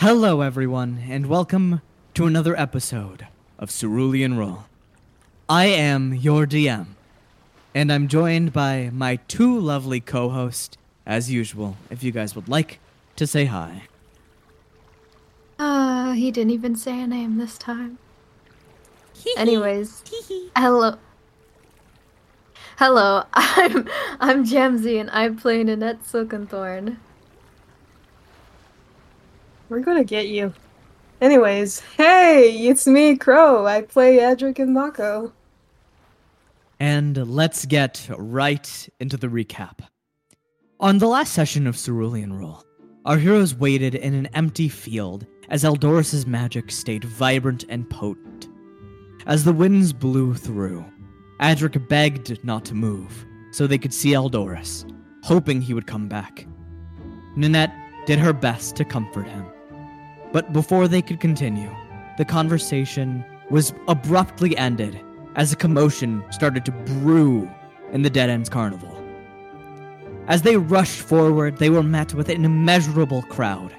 Hello, everyone, and welcome to another episode of Cerulean Roll. I am your DM, and I'm joined by my two lovely co hosts, as usual, if you guys would like to say hi. Uh, he didn't even say a name this time. Anyways, hello. Hello, I'm I'm Jamsy and I play Nanette Silkenthorn. We're gonna get you. Anyways, hey, it's me, Crow. I play Edric and Mako. And let's get right into the recap. On the last session of Cerulean Roll, our heroes waited in an empty field as Eldorus's magic stayed vibrant and potent. As the winds blew through, Adric begged not to move so they could see Eldorus, hoping he would come back. Nanette did her best to comfort him. But before they could continue, the conversation was abruptly ended as a commotion started to brew in the Dead Ends Carnival. As they rushed forward, they were met with an immeasurable crowd.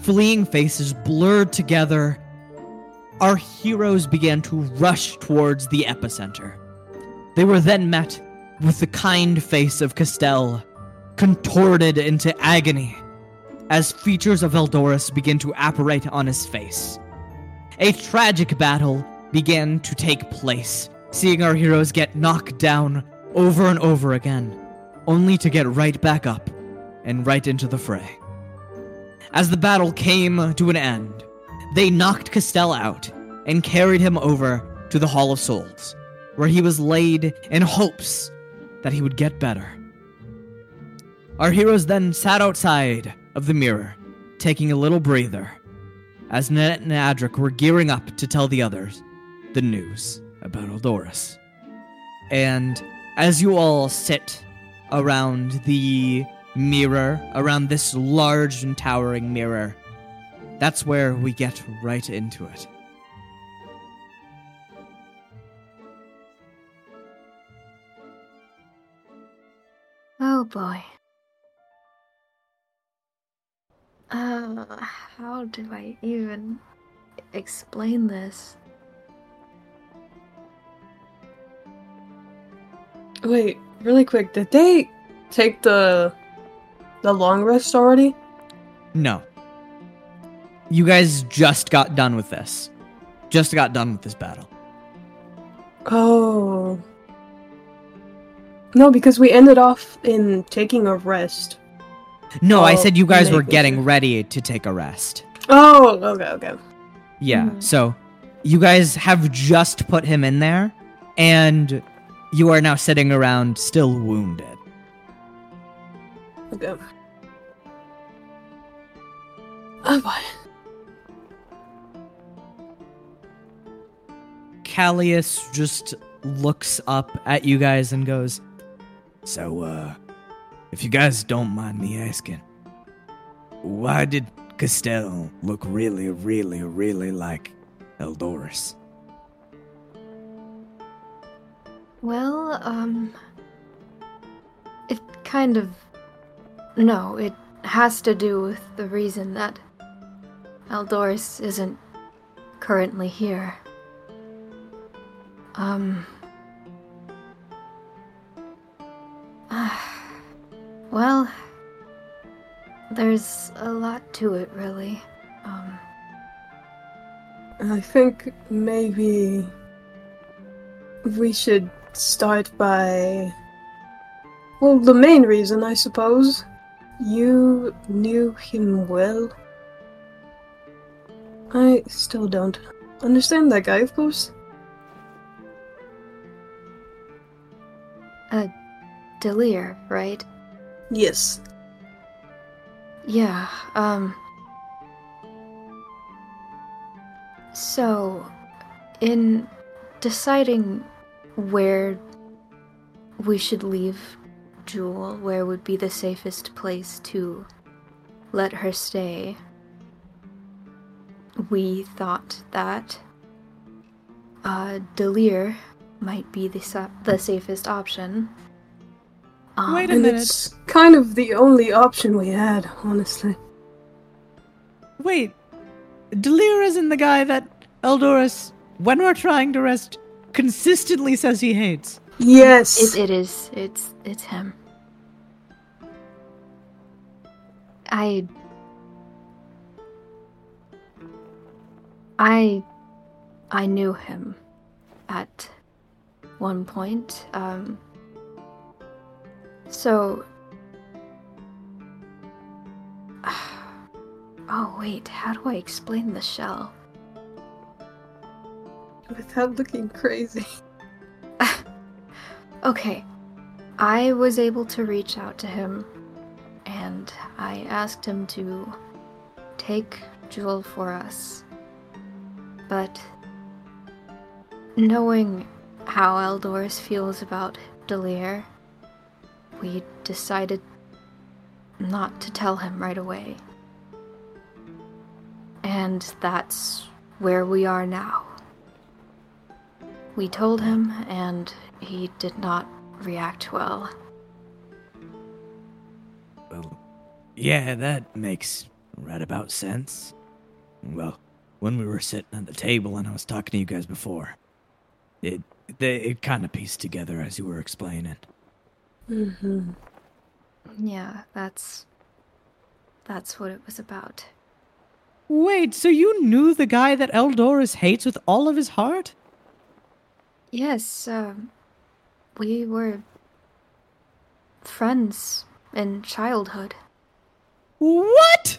Fleeing faces blurred together. Our heroes began to rush towards the epicenter. They were then met with the kind face of Castell, contorted into agony as features of Eldorus begin to apparate on his face. A tragic battle began to take place, seeing our heroes get knocked down over and over again, only to get right back up and right into the fray. As the battle came to an end, they knocked Castell out and carried him over to the Hall of Souls, where he was laid in hopes that he would get better. Our heroes then sat outside of the mirror, taking a little breather, as Nanette and Adric were gearing up to tell the others the news about Eldorus. And as you all sit around the mirror, around this large and towering mirror, that's where we get right into it. Oh boy. Uh, how do I even explain this? Wait, really quick, did they take the the long rest already? No. You guys just got done with this. Just got done with this battle. Oh. No, because we ended off in taking a rest. No, I said you guys were getting ready to take a rest. Oh, okay, okay. Yeah, Mhm. so you guys have just put him in there, and you are now sitting around still wounded. Okay. Oh boy. Callius just looks up at you guys and goes, So, uh, if you guys don't mind me asking, why did Castell look really, really, really like Eldoris? Well, um. It kind of. No, it has to do with the reason that Eldoris isn't currently here. Um. Well, there's a lot to it, really. Um. I think maybe we should start by. Well, the main reason, I suppose. You knew him well. I still don't understand that guy, of course. Uh, Delir, right? Yes. Yeah, um. So, in deciding where we should leave Jewel, where would be the safest place to let her stay, we thought that uh, Delir might be the, sa- the safest option. Um, Wait a and minute. it's kind of the only option we had, honestly. Wait, Delir isn't the guy that Eldoris, when we're trying to rest, consistently says he hates. Yes. It, it is. It's it's him. I I I knew him at one point. Um so Oh wait, how do I explain the shell? Without looking crazy. Okay. I was able to reach out to him and I asked him to take Jewel for us. But knowing how Eldoris feels about Delir, we decided not to tell him right away. And that's where we are now. We told him, and he did not react well. Well, yeah, that makes right about sense. Well, when we were sitting at the table and I was talking to you guys before, it it kind of pieced together as you were explaining. Mm-hmm. Yeah, that's that's what it was about. Wait, so you knew the guy that Eldoris hates with all of his heart? Yes, um, we were friends in childhood. What?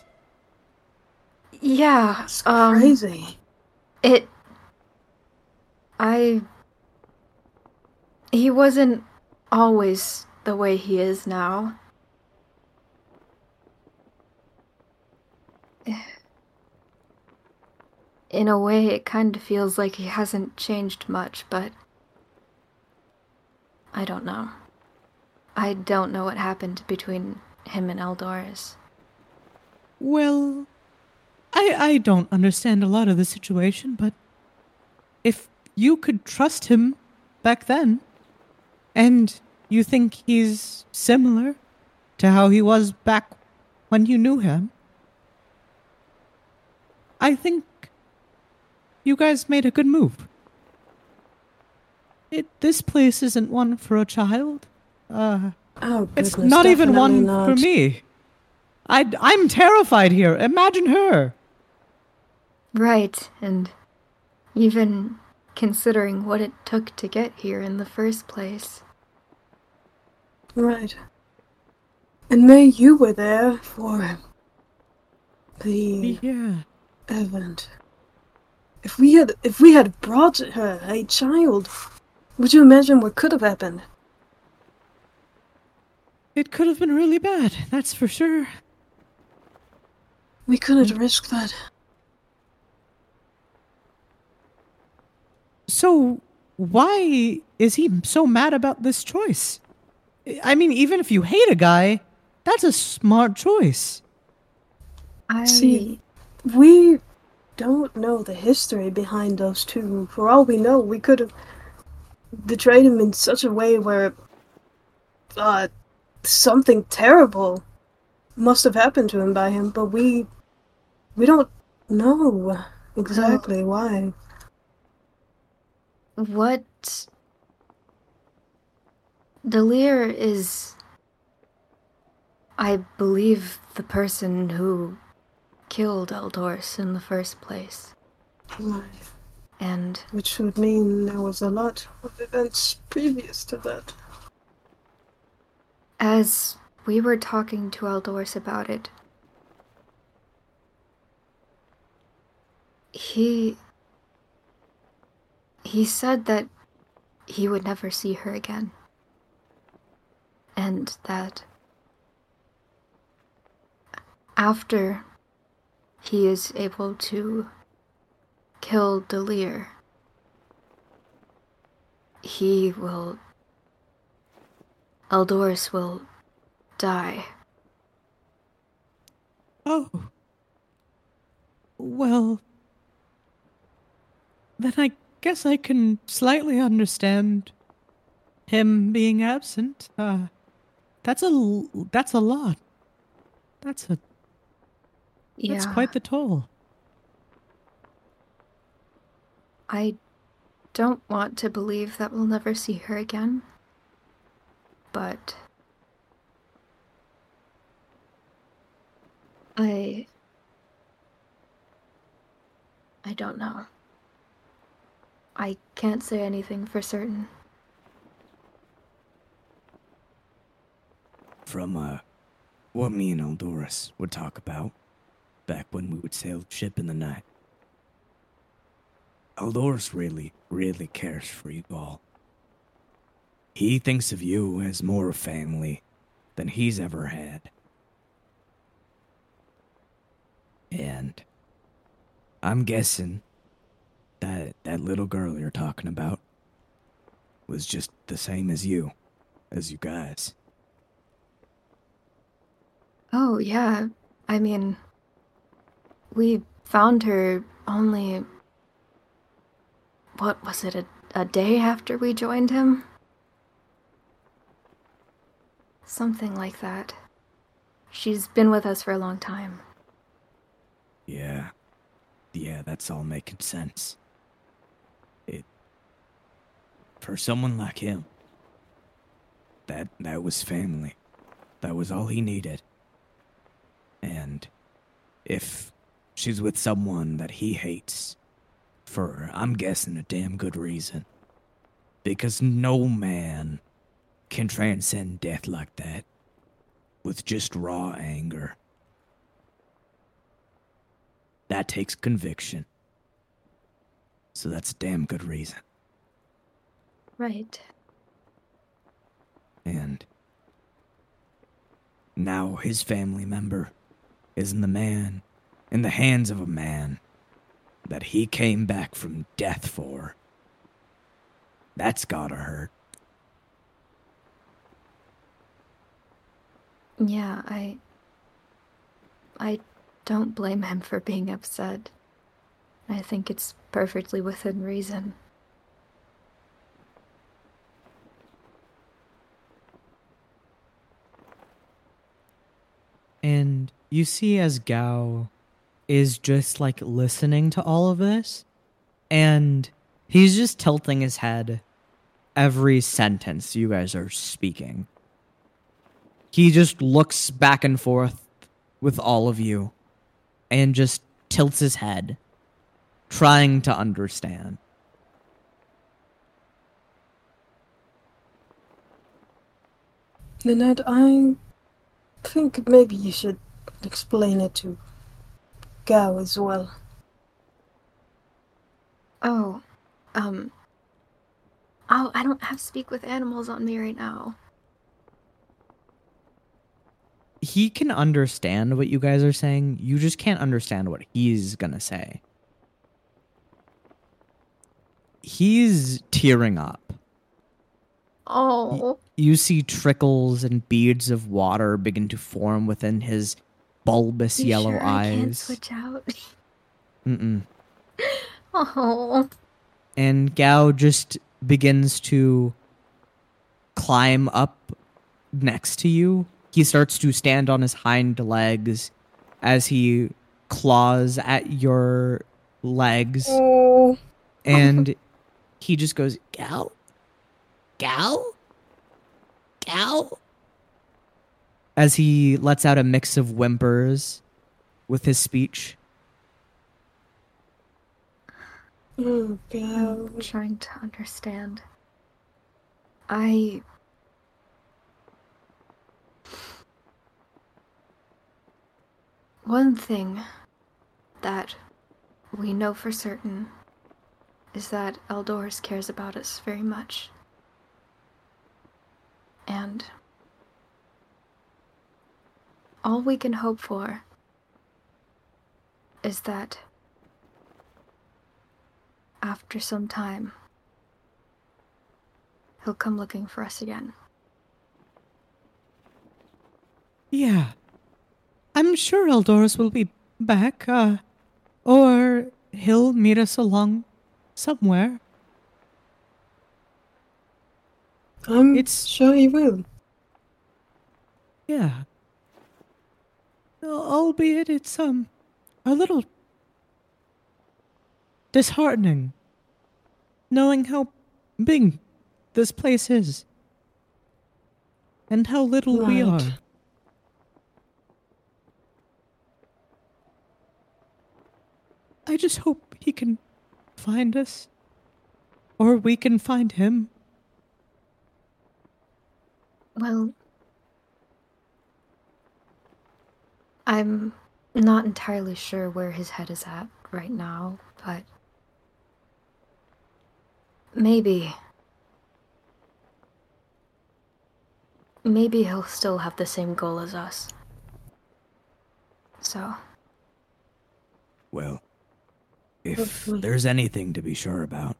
Yeah, That's um, crazy. It. I. He wasn't always the way he is now. In a way, it kind of feels like he hasn't changed much, but. I don't know. I don't know what happened between him and Eldoris. Well, I I don't understand a lot of the situation, but if you could trust him back then, and you think he's similar to how he was back when you knew him, I think you guys made a good move. It this place isn't one for a child. Uh, Oh, it's not even definitely one for me. I I'm terrified here. Imagine her. Right, and even considering what it took to get here in the first place. Right. And May, you were there for the Yeah. event. If we had if we had brought her a child, would you imagine what could have happened? It could have been really bad, that's for sure. We couldn't risk that. So, why is he so mad about this choice? I mean, even if you hate a guy, that's a smart choice. I See, we don't know the history behind those two. For all we know, we could have betrayed him in such a way where uh, something terrible must have happened to him by him, but we we don't know exactly why. what Delir is I believe the person who killed Eldorus in the first place. And Which would mean there was a lot of events previous to that. as we were talking to Eldorus about it, he he said that he would never see her again. And that after he is able to kill Delir, he will. Eldorus will die. Oh. Well, then I guess I can slightly understand him being absent. Uh, that's a that's a lot. That's a Yeah. That's quite the toll. I don't want to believe that we'll never see her again. But I I don't know. I can't say anything for certain. From uh, what me and Eldoris would talk about back when we would sail ship in the night. Eldoris really, really cares for you all. He thinks of you as more family than he's ever had. And I'm guessing that that little girl you're talking about was just the same as you, as you guys. Oh, yeah. I mean, we found her only. What was it, a, a day after we joined him? Something like that. She's been with us for a long time. Yeah. Yeah, that's all making sense. It for someone like him. That that was family. That was all he needed. And if she's with someone that he hates for I'm guessing a damn good reason. Because no man can transcend death like that with just raw anger. That takes conviction. So that's a damn good reason. Right. And now his family member is in the man, in the hands of a man that he came back from death for. That's gotta hurt. Yeah, I. I don't blame him for being upset. I think it's perfectly within reason. And you see as Gao is just like listening to all of this, and he's just tilting his head every sentence you guys are speaking. He just looks back and forth with all of you and just tilts his head, trying to understand. Lynette, I think maybe you should explain it to Gao as well. Oh, um. Oh, I don't have speak with animals on me right now. He can understand what you guys are saying. You just can't understand what he's going to say. He's tearing up. Oh. You see trickles and beads of water begin to form within his bulbous You yellow sure I can't eyes. switch out. Mm-mm. Oh. And Gao just begins to climb up next to you. He starts to stand on his hind legs as he claws at your legs. Oh, and he just goes gal gal gal as he lets out a mix of whimpers with his speech oh. I'm trying to understand. I. One thing that we know for certain is that Eldorus cares about us very much. And all we can hope for is that after some time, he'll come looking for us again. yeah i'm sure eldorus will be back uh or he'll meet us along somewhere I'm It's- sure he will. yeah albeit it's um a little disheartening knowing how big this place is and how little we are. I just hope he can find us. Or we can find him. Well, I'm not entirely sure where his head is at right now, but maybe. Maybe he'll still have the same goal as us. So, Well, if there's anything to be sure about,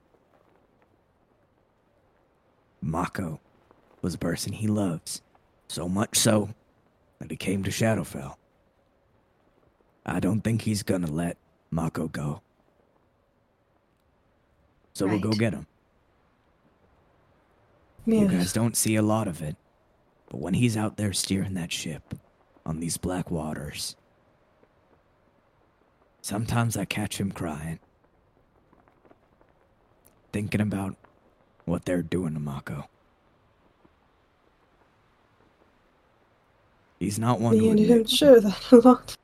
Mako was a person he loves, so much so that he came to Shadowfell. I don't think he's gonna let Mako go. So we'll go get him. You guys don't see a lot of it, but when he's out there steering that ship on these black waters, sometimes I catch him crying, thinking about what they're doing to Mako. He's not one Me to and him share that a lot.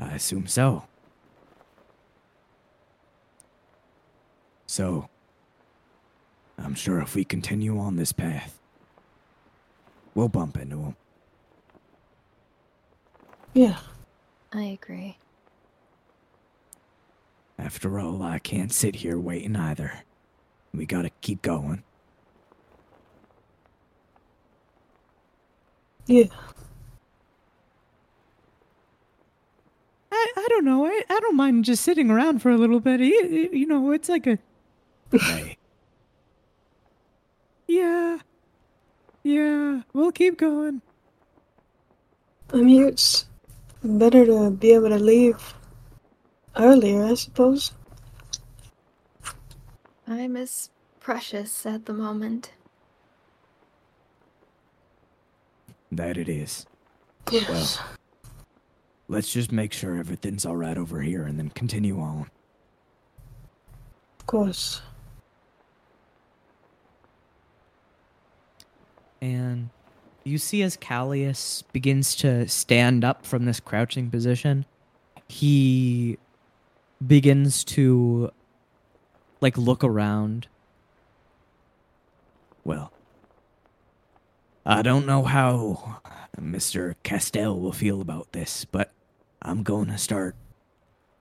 I assume so. So, I'm sure if we continue on this path, we'll bump into him. Yeah. I agree. After all, I can't sit here waiting either. We gotta keep going. Yeah. I, I don't know. I, I don't mind just sitting around for a little bit. You, you- you know, it's like a. Yeah. Yeah. We'll keep going. I mean, it's better to be able to leave earlier, I suppose. I'm as precious at the moment. that it is. Yes. Let's just make sure everything's alright over here and then continue on. Of course. And you see as Callius begins to stand up from this crouching position, he begins to like look around. Well, I don't know how Mr. Castell will feel about this, but I'm going to start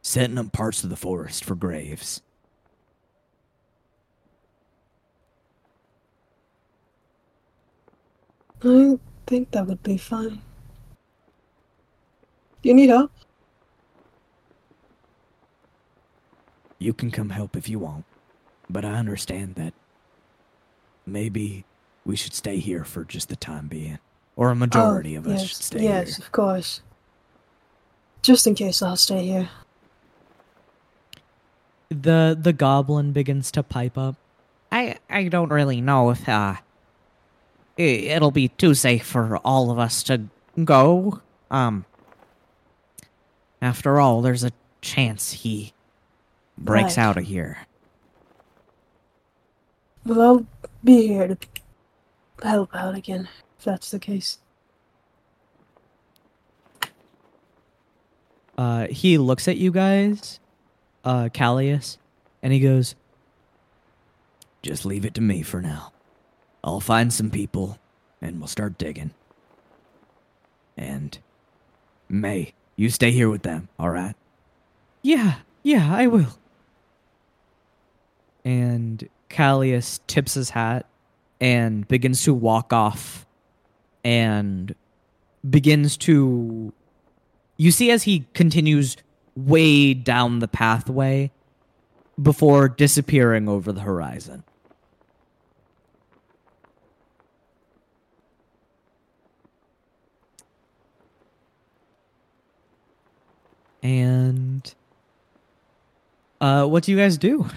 setting up parts of the forest for graves. I think that would be fine. You need help? You can come help if you want, but I understand that maybe we should stay here for just the time being. Or a oh, majority Oh, of us yes, should stay Yes, here. Yes, of course. Just in case, I'll stay here. The the goblin begins to pipe up. I I don't really know if uh i- it'll be too safe for all of us to go. Um after all, there's a chance he breaks Right. out of here. Well, I'll be here to help out again, if that's the case. Uh, he looks at you guys, uh, Callius, and he goes, Just leave it to me for now. I'll find some people and we'll start digging. And May, you stay here with them, all right? "Yeah, yeah, I will." And Callius tips his hat and begins to walk off, and begins to. You see, as he continues way down the pathway, before disappearing over the horizon. And uh what do you guys do?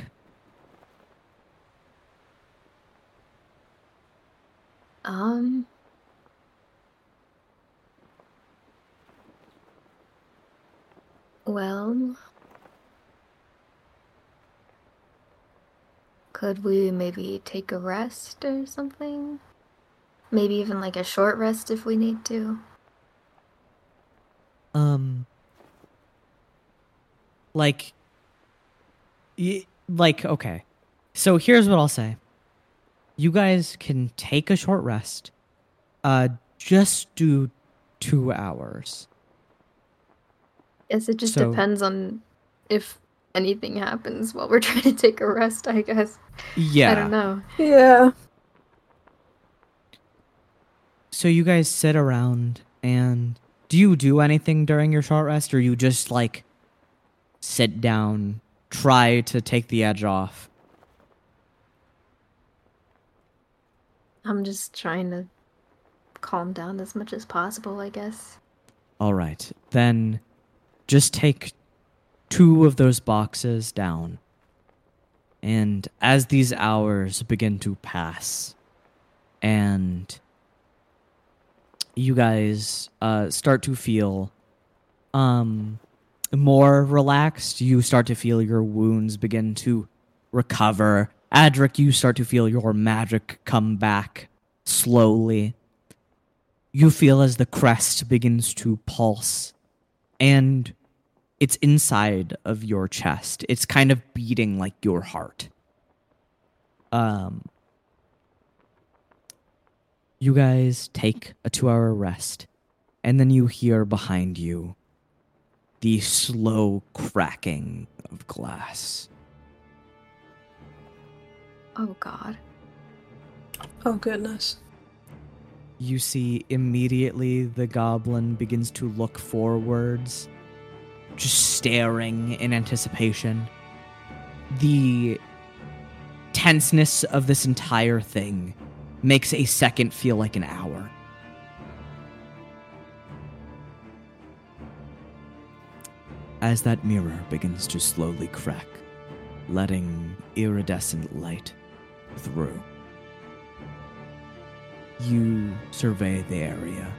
Um. Well, could we maybe take a rest or something? Maybe even like a short rest if we need to. Um, like, y- like okay. So here's what I'll say. You guys can take a short rest. Uh, just do two hours. Guess it just So- depends on if anything happens while we're trying to take a rest, I guess. Yeah. I don't know. Yeah. So you guys sit around and do you do anything during your short rest or you just like sit down, try to take the edge off? I'm just trying to calm down as much as possible, I guess. All right. Then just take two of those boxes down. And as these hours begin to pass and you guys uh, start to feel um, more relaxed, you start to feel your wounds begin to recover. Adric, you start to feel your magic come back slowly. You feel as the crest begins to pulse, and it's inside of your chest. It's kind of beating like your heart. Um, you guys take a two hour rest, and then you hear behind you the slow cracking of glass. Oh god. Oh goodness. You see immediately the goblin begins to look forwards, just staring in anticipation. The tenseness of this entire thing makes a second feel like an hour. As that mirror begins to slowly crack, letting iridescent light through. You survey the area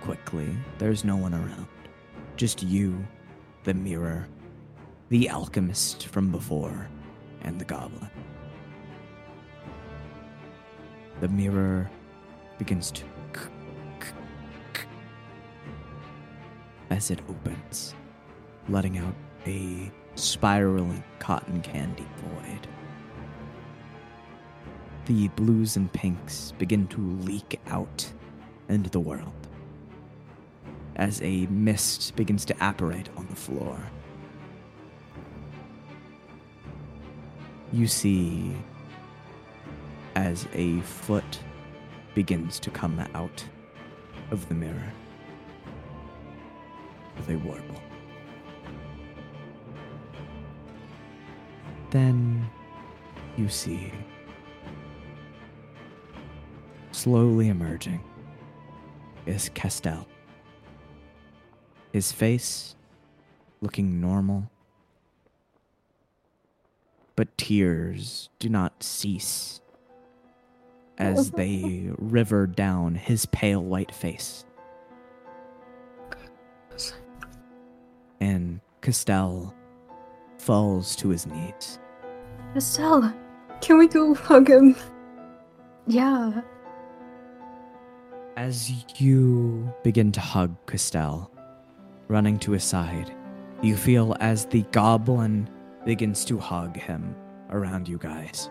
quickly. There's no one around. Just you, the mirror, the alchemist from before, and the goblin. The mirror begins to as it opens, letting out a spiraling cotton candy void the blues and pinks begin to leak out into the world as a mist begins to apparate on the floor. You see as a foot begins to come out of the mirror with a warble. Then you see slowly emerging is Castell. His face looking normal, but tears do not cease as they river down his pale white face. And Castell falls to his knees. Estelle! Can we go hug him? Yeah. As you begin to hug Castell, running to his side, you feel as the goblin begins to hug him around you guys.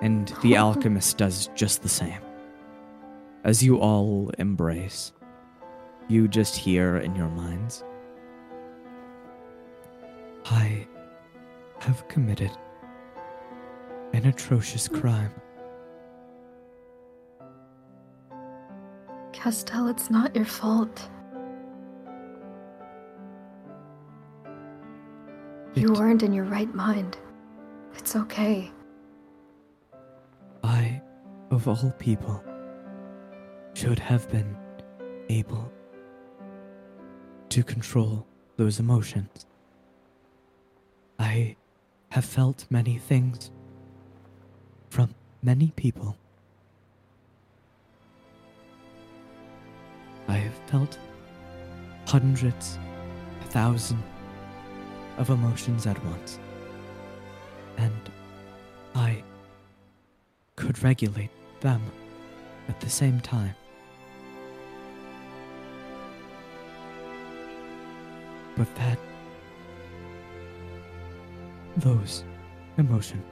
And the alchemist does just the same. As you all embrace, you just hear in your minds I have committed an atrocious crime. Castell, it's not your fault. You It- weren't in your right mind. It's okay. I, of all people, should have been able to control those emotions. I have felt many things from many people. I have felt hundreds, a thousand, of emotions at once. And I could regulate them at the same time. But that. those emotions.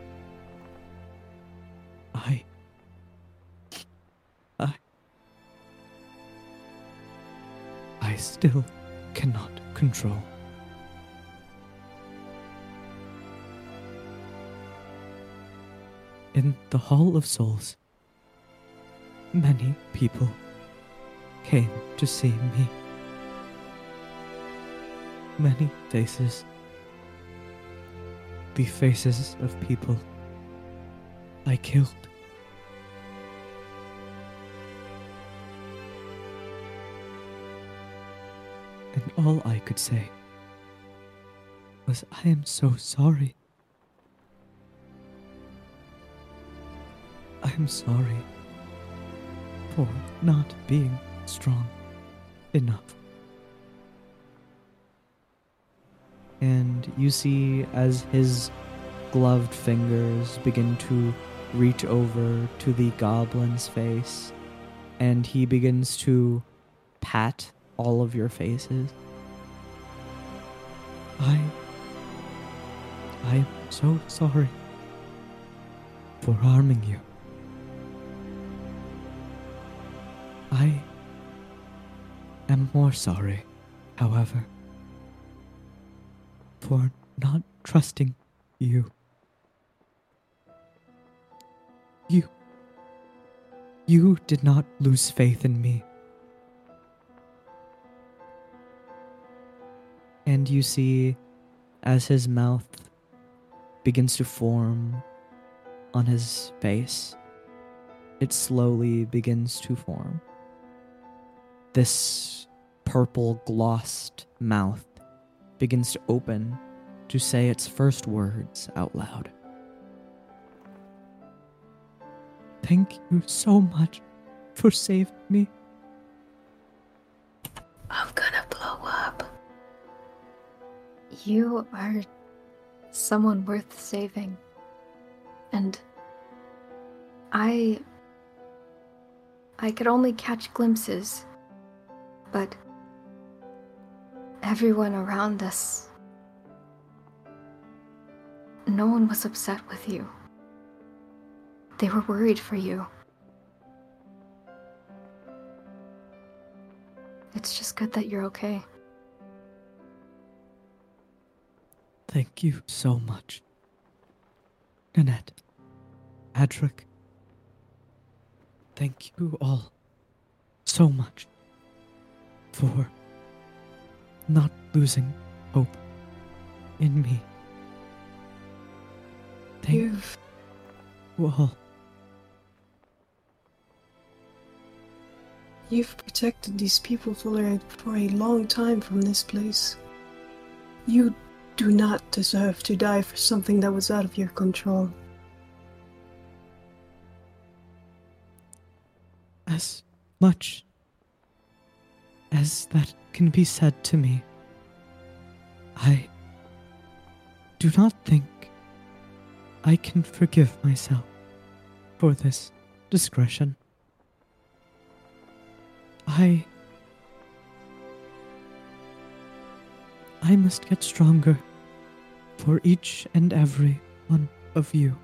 I. I. I still cannot control. In the Hall of Souls, many people came to see me. Many faces. The faces of people I killed. And all I could say was, I am so sorry. I am sorry for not being strong enough. And you see as his gloved fingers begin to reach over to the goblin's face, and he begins to pat all of your faces. I. I am so sorry for harming you. I am more sorry, however, for not trusting you. You. You did not lose faith in me. And you see, as his mouth begins to form on his face, it slowly begins to form. This purple glossed mouth begins to open to say its first words out loud. Thank you so much for saving me. I'm gonna blow up. You are someone worth saving. And I. I could only catch glimpses, but everyone around us. No one was upset with you. They were worried for you. It's just good that you're okay. Thank you so much. Nanette, Adric, thank you all so much for not losing hope in me. Thank You've you all. you've protected these people for a, for a long time from this place. You do not deserve to die for something that was out of your control. as much as that can be said to me. I do not think I can forgive myself for this discretion. I. I must get stronger for each and every one of you.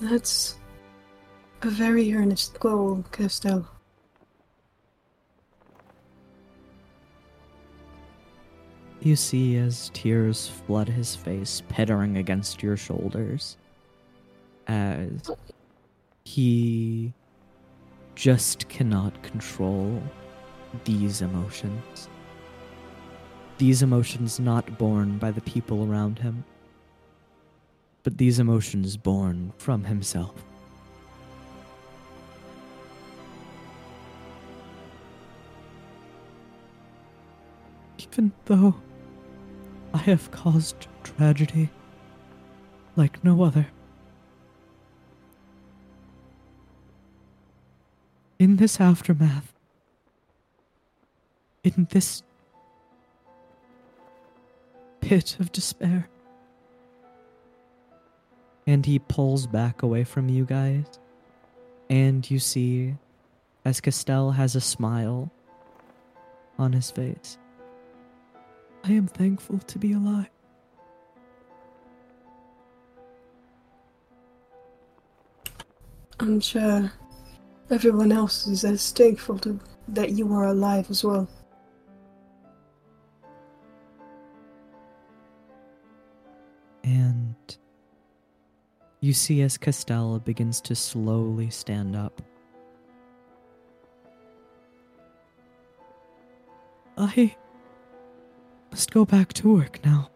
That's a very earnest goal, Castell. You see as tears flood his face, pittering against your shoulders, as he just cannot control these emotions. These emotions not born by the people around him, but these emotions born from himself. Even though I have caused tragedy like no other, in this aftermath, in this pit of despair. And he pulls back away from you guys, and you see as Castell has a smile on his face. I am thankful to be alive. I'm sure everyone else is as thankful to that you are alive as well. And you see as Castell begins to slowly stand up. I must go back to work now.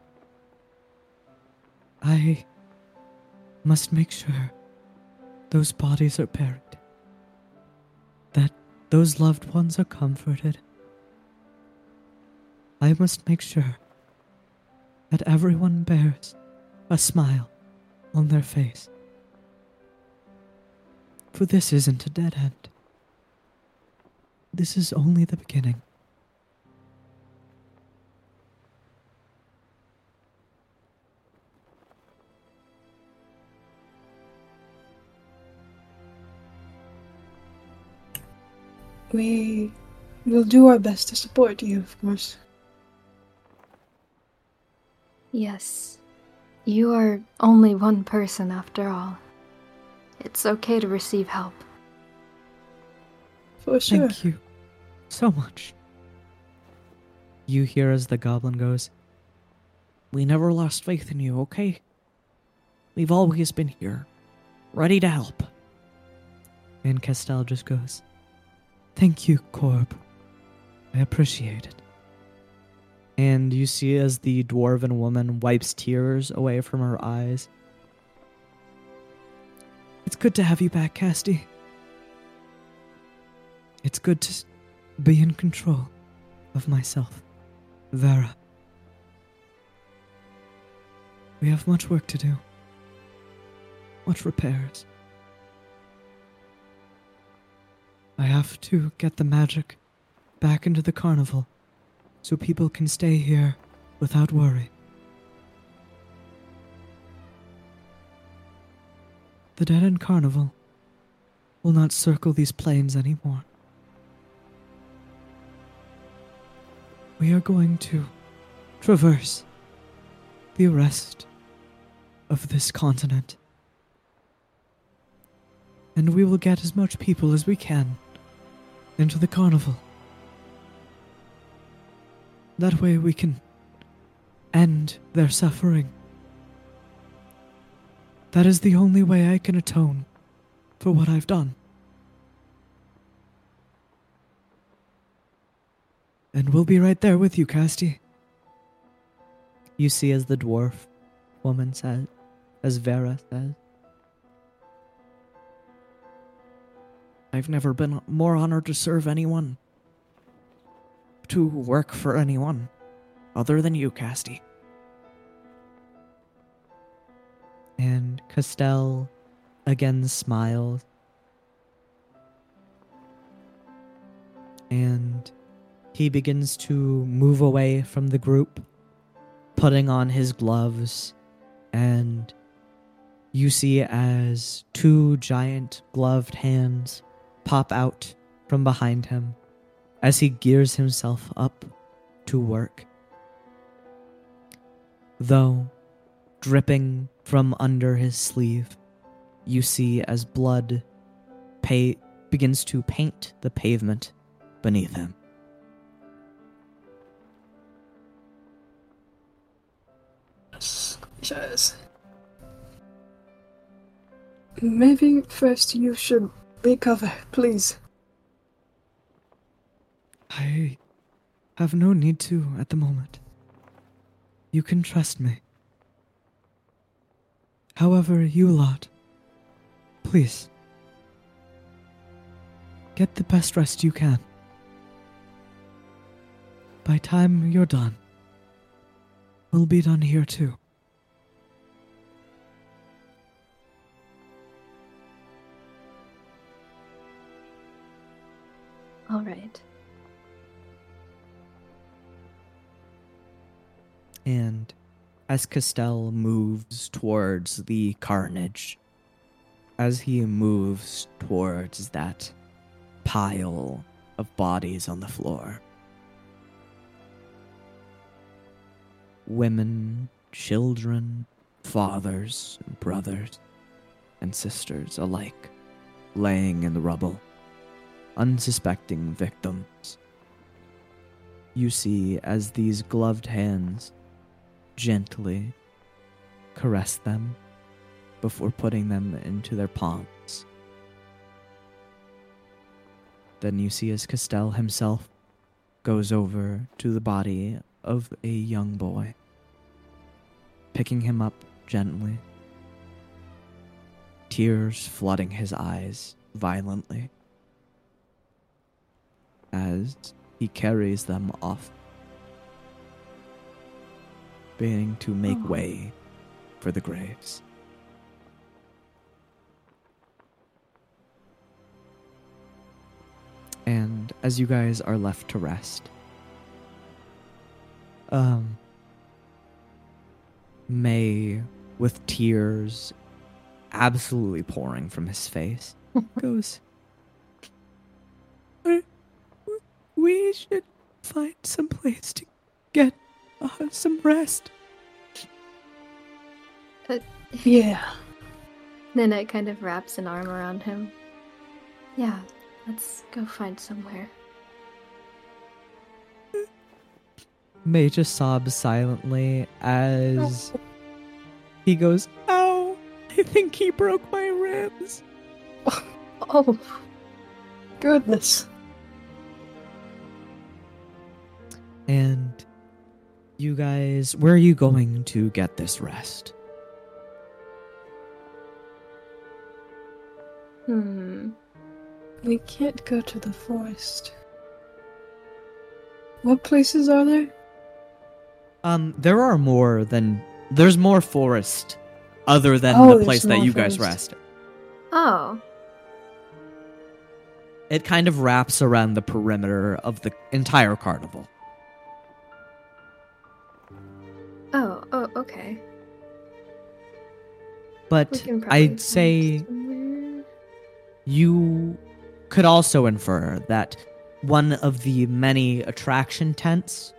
I must make sure those bodies are buried, that those loved ones are comforted. I must make sure that everyone bears a smile on their face. For this isn't a dead end. This is only the beginning. We will do our best to support you, of course. Yes. You are only one person after all. It's okay to receive help. For sure. Thank you so much. You hear as the goblin goes, We never lost faith in you, okay? We've always been here, ready to help. and Castell just goes, Thank you, Corb. I appreciate it. And you see as the dwarven woman wipes tears away from her eyes. It's good to have you back, Casty. It's good to be in control of myself. Vera. We have much work to do. Much repairs. I have to get the magic back into the carnival so people can stay here without worry. The Dead End Carnival will not circle these plains anymore. We are going to traverse the rest of this continent. And we will get as much people as we can into the carnival. That way we can end their suffering. That is the only way I can atone for what I've done. And we'll be right there with you, Casty. You see, as the dwarf woman says, as Vera says, I've never been more honored to serve anyone, to work for anyone, other than you, Casty. and Castell again smiles. And he begins to move away from the group, putting on his gloves, and you see as two giant gloved hands pop out from behind him as he gears himself up to work. Though dripping from under his sleeve, you see as blood pa- begins to paint the pavement beneath him. Yes. Maybe first you should recover, please. I have no need to at the moment. You can trust me. However, you lot, please, get the best rest you can. By time you're done, we'll be done here too. All right. And as Castell moves towards the carnage, as he moves towards that pile of bodies on the floor, women, children, fathers, brothers, and sisters alike laying in the rubble, unsuspecting victims. You see as these gloved hands gently caress them before putting them into their palms. Then you see as Castell himself goes over to the body of a young boy, picking him up gently, tears flooding his eyes violently as he carries them off beginning to make Oh. way for the graves. And as you guys are left to rest, um, May, with tears absolutely pouring from his face, goes, "We- We should find some place to get uh, some rest. Yeah. Nanette kind of wraps an arm around him. Yeah, let's go find somewhere. May just sobs silently as he goes, Ow! I think he broke my ribs. Oh. Goodness. And you guys, where are you going to get this rest? Hmm. We can't go to the forest. What places are there? Um, there are more than there's more forest other than Oh, the place that you guys forest. rest. Oh. It kind of wraps around the perimeter of the entire carnival. But I'd say somewhere. you could also infer that one of the many attraction tents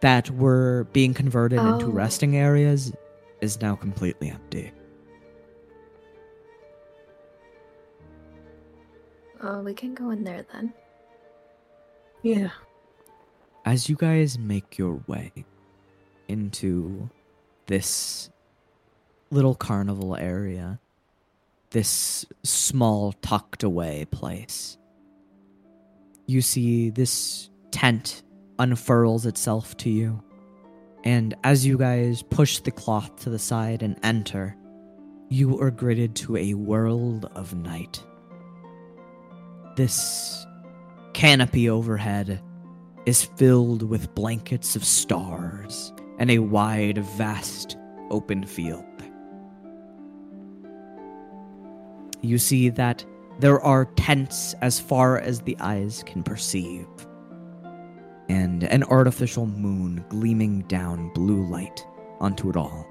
that were being converted into Oh. resting areas is now completely empty. Oh, we can go in there then. Yeah. As you guys make your way into this little carnival area, this small tucked away place, you see this tent unfurls itself to you. And as you guys push the cloth to the side and enter, you are greeted to a world of night. This canopy overhead is filled with blankets of stars and a wide, vast, open field. You see that there are tents as far as the eyes can perceive, and an artificial moon gleaming down blue light onto it all.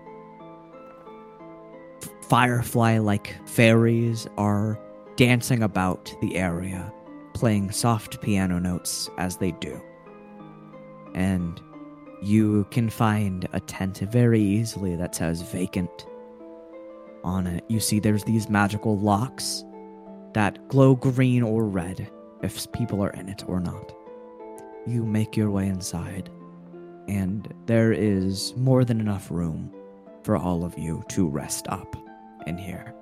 Firefly like fairies are dancing about the area, playing soft piano notes as they do. And you can find a tent very easily that says vacant. On it, you see there's these magical locks that glow green or red if people are in it or not. You make your way inside, and there is more than enough room for all of you to rest up in here.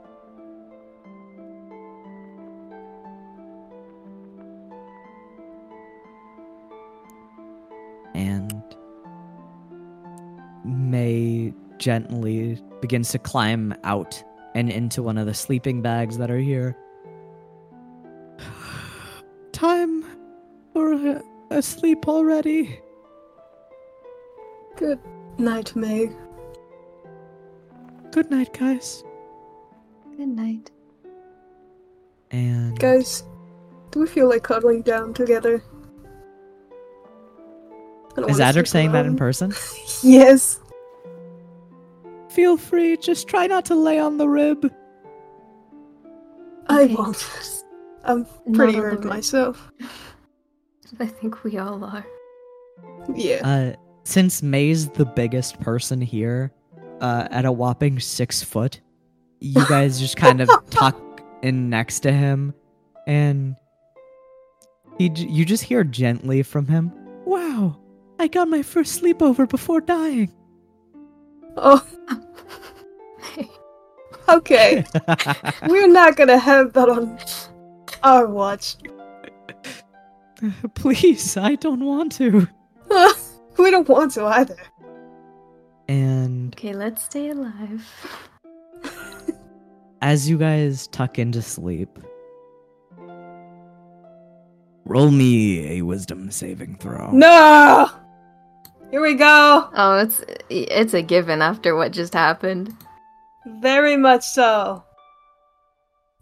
And May gently begins to climb out and into one of the sleeping bags that are here. Time for a, a sleep already. Good night, May. Good night, guys. Good night. And Guys, Do we feel like cuddling down together? Is Adric sleep saying that in person? Yes. Feel free, just try not to lay on the rib. I Okay. won't. I'm pretty on the hurt bed. myself. I think we all are. Yeah. Uh, since May's the biggest person here, uh, at a whopping six foot, you guys just kind of tuck in next to him, and he, j- you just hear gently from him. Wow, I got my first sleepover before dying. Oh, okay. We're not gonna have that on our watch. Please, I don't want to. we don't want to either. and okay, let's stay alive. as you guys tuck into sleep, Roll me a wisdom saving throw. No! Here we go! Oh, it's it's a given after what just happened. Very much so.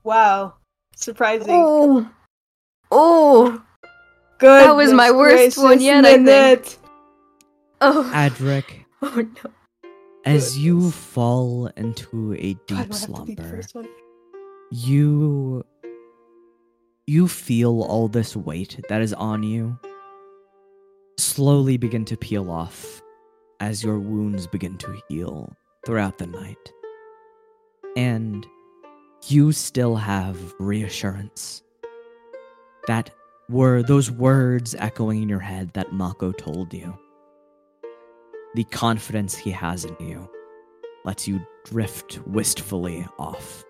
Wow. Surprising. Oh, oh, Good. that was my worst one yet, I think. oh, Adric, oh no. as you fall into a deep I have to be the slumber, you you feel all this weight that is on you slowly begin to peel off as your wounds begin to heal throughout the night and you still have reassurance that were those words echoing in your head that Mako told you the confidence he has in you lets you drift wistfully off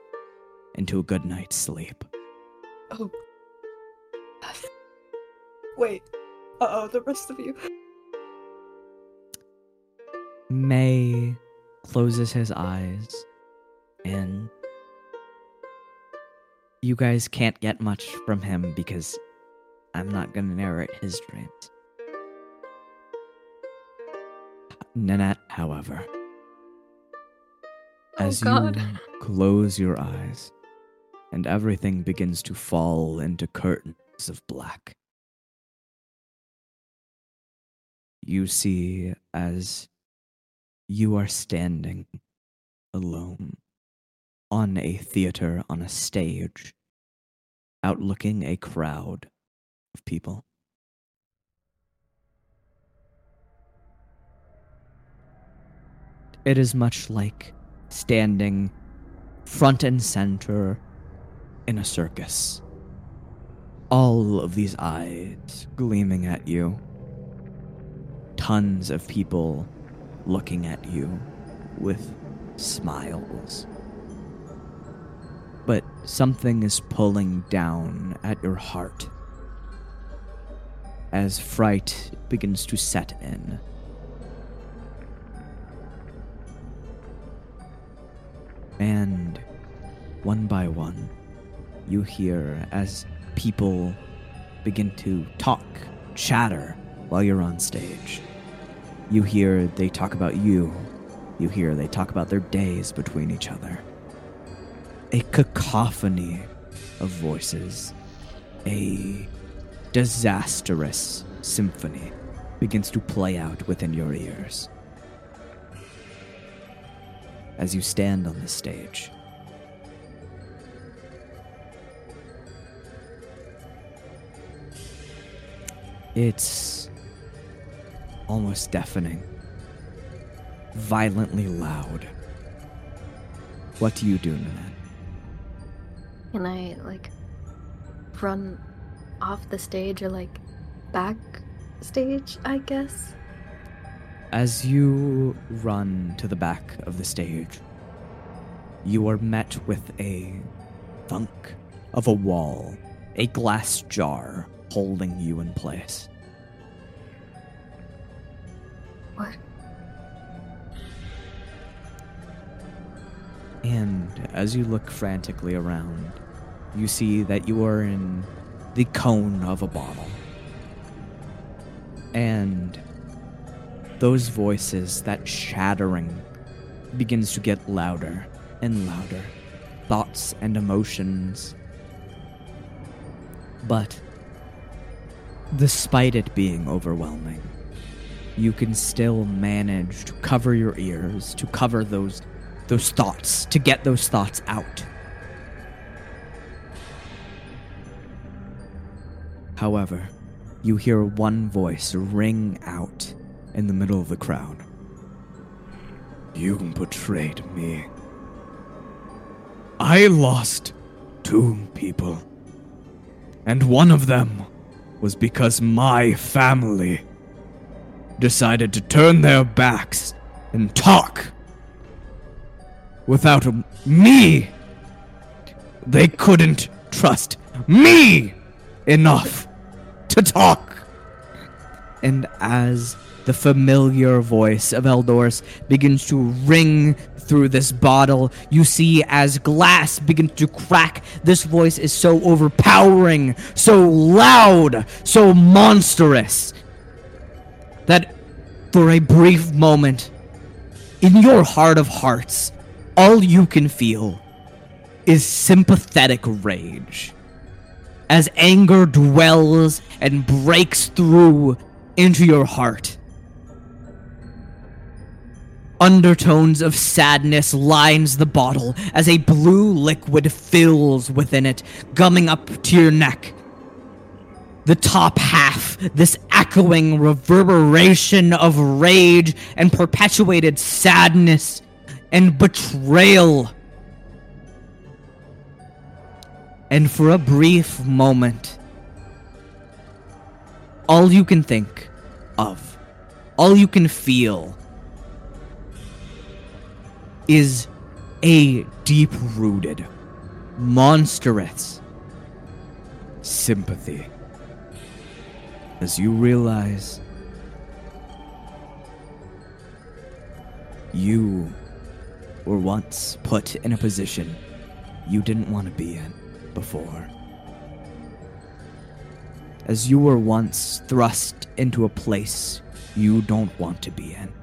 into a good night's sleep. Oh. Wait. Uh oh, the rest of you. May closes his eyes and you guys can't get much from him because I'm not going to narrate his dreams. Nanette, however, Oh, as God. you close your eyes and everything begins to fall into curtains of black, you see as you are standing alone on a theater on a stage, outlooking a crowd of people. It is much like standing front and center in a circus. All of these eyes gleaming at you. Tons of people looking at you with smiles. But something is pulling down at your heart as fright begins to set in. And one by one, you hear as people begin to talk, chatter while you're on stage. You hear they talk about you. You hear they talk about their days between each other. A cacophony of voices, a disastrous symphony begins to play out within your ears. As you stand on the stage, it's almost deafening, violently loud. What do you do, Nanette? Can I like run off the stage or like back stage? I guess. As you run to the back of the stage, you are met with a thunk of a wall, a glass jar holding you in place. And as you look frantically around, you see that you are in the cone of a bottle. And those voices, that shattering, begins to get louder and louder. Thoughts and emotions But despite it being overwhelming, you can still manage to cover your ears, to cover those those thoughts, to get those thoughts out. However, you hear one voice ring out in the middle of the crowd. You betrayed me. I lost two people. And one of them was because my family decided to turn their backs and talk. Without me, they couldn't trust me enough to talk. And as the familiar voice of Eldorus begins to ring through this bottle, you see as glass begins to crack. This voice is so overpowering, so loud, so monstrous that for a brief moment, in your heart of hearts, all you can feel is sympathetic rage as anger dwells and breaks through into your heart. Undertones of sadness lines the bottle as a blue liquid fills within it, gumming up to your neck. The top half, this echoing reverberation of rage and perpetuated sadness and betrayal and for a brief moment, all you can think of, all you can feel, is a deep rooted, monstrous sympathy. As you realize you were once put in a position you didn't want to be in before. As you were once thrust into a place you don't want to be in.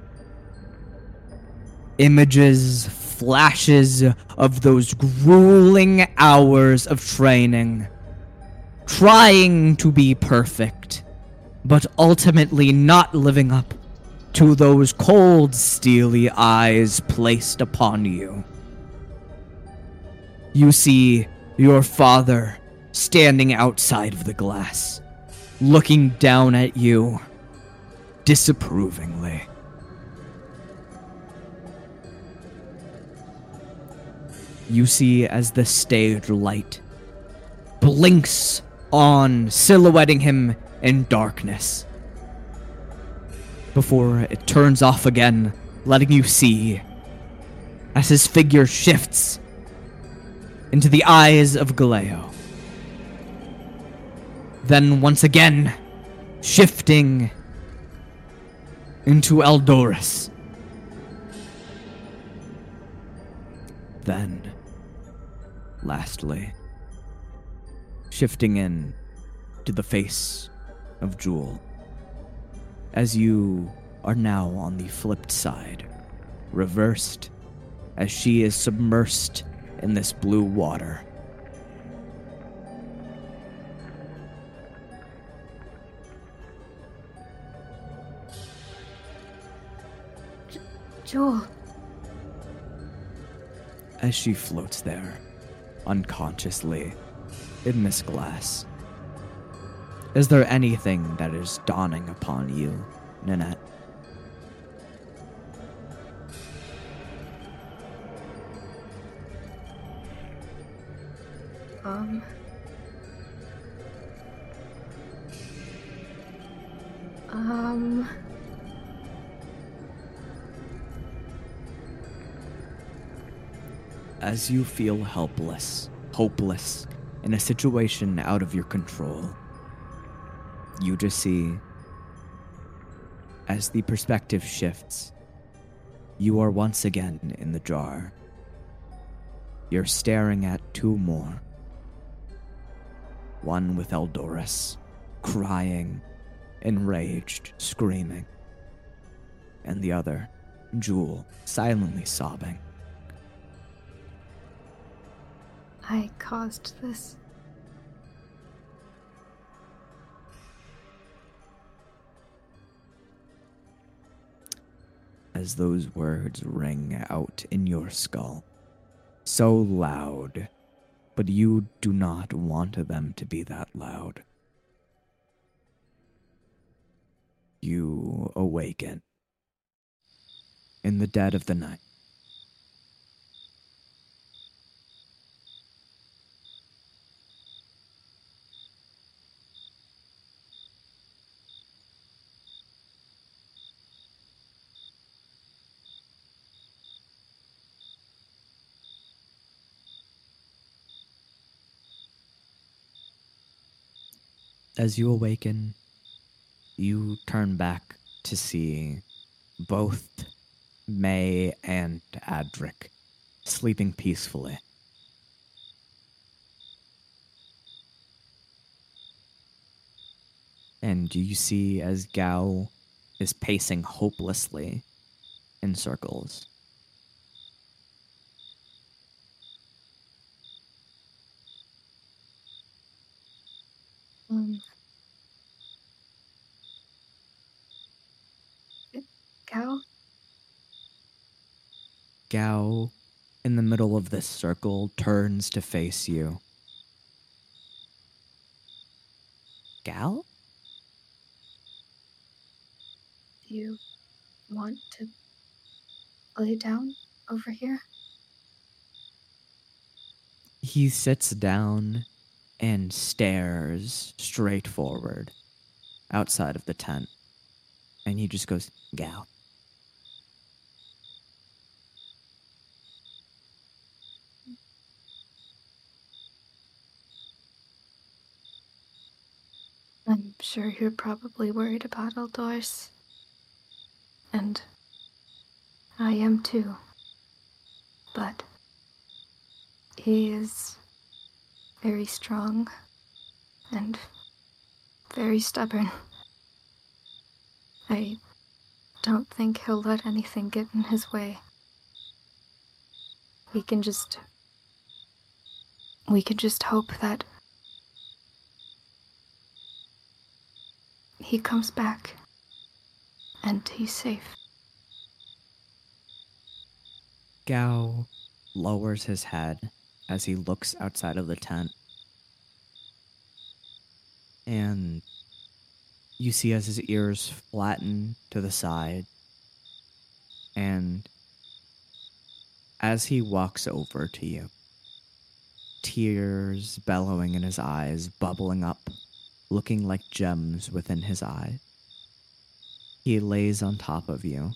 Images, flashes of those grueling hours of training, trying to be perfect, but ultimately not living up to those cold, steely eyes placed upon you. You see your father standing outside of the glass, looking down at you disapprovingly. You see as the stage light blinks on, silhouetting him in darkness. Before it turns off again, letting you see as his figure shifts into the eyes of Galeo. Then once again, shifting into Eldorus. Then, lastly, shifting in to the face of Jewel. As you are now on the flipped side, reversed, as she is submersed in this blue water. Jewel. As she floats there, unconsciously, in this glass, is there anything that is dawning upon you, Nanette? Um. Um. As you feel helpless, hopeless, in a situation out of your control, you just see, as the perspective shifts, you are once again in the jar. You're staring at two more one with Eldorus, crying, enraged, screaming, and the other, Jewel, silently sobbing. I caused this. As those words ring out in your skull. So loud, but you do not want them to be that loud. You awaken in the dead of the night. As you awaken, you turn back to see both May and Adric sleeping peacefully. And you see as Gao is pacing hopelessly in circles. Um, Gao? Gao, in the middle of this circle, turns to face you. Gal? Do you want to lay down over here? He sits down and stares straight forward outside of the tent. And he just goes, Gal. I'm sure you're probably worried about Eldorus. And I am too. But he is very strong and very stubborn. I don't think he'll let anything get in his way. We can just. We can just hope that he comes back and he's safe. Gao lowers his head as he looks outside of the tent. And you see as his ears flatten to the side. And as he walks over to you, tears bellowing in his eyes, bubbling up, looking like gems within his eye. he lays on top of you.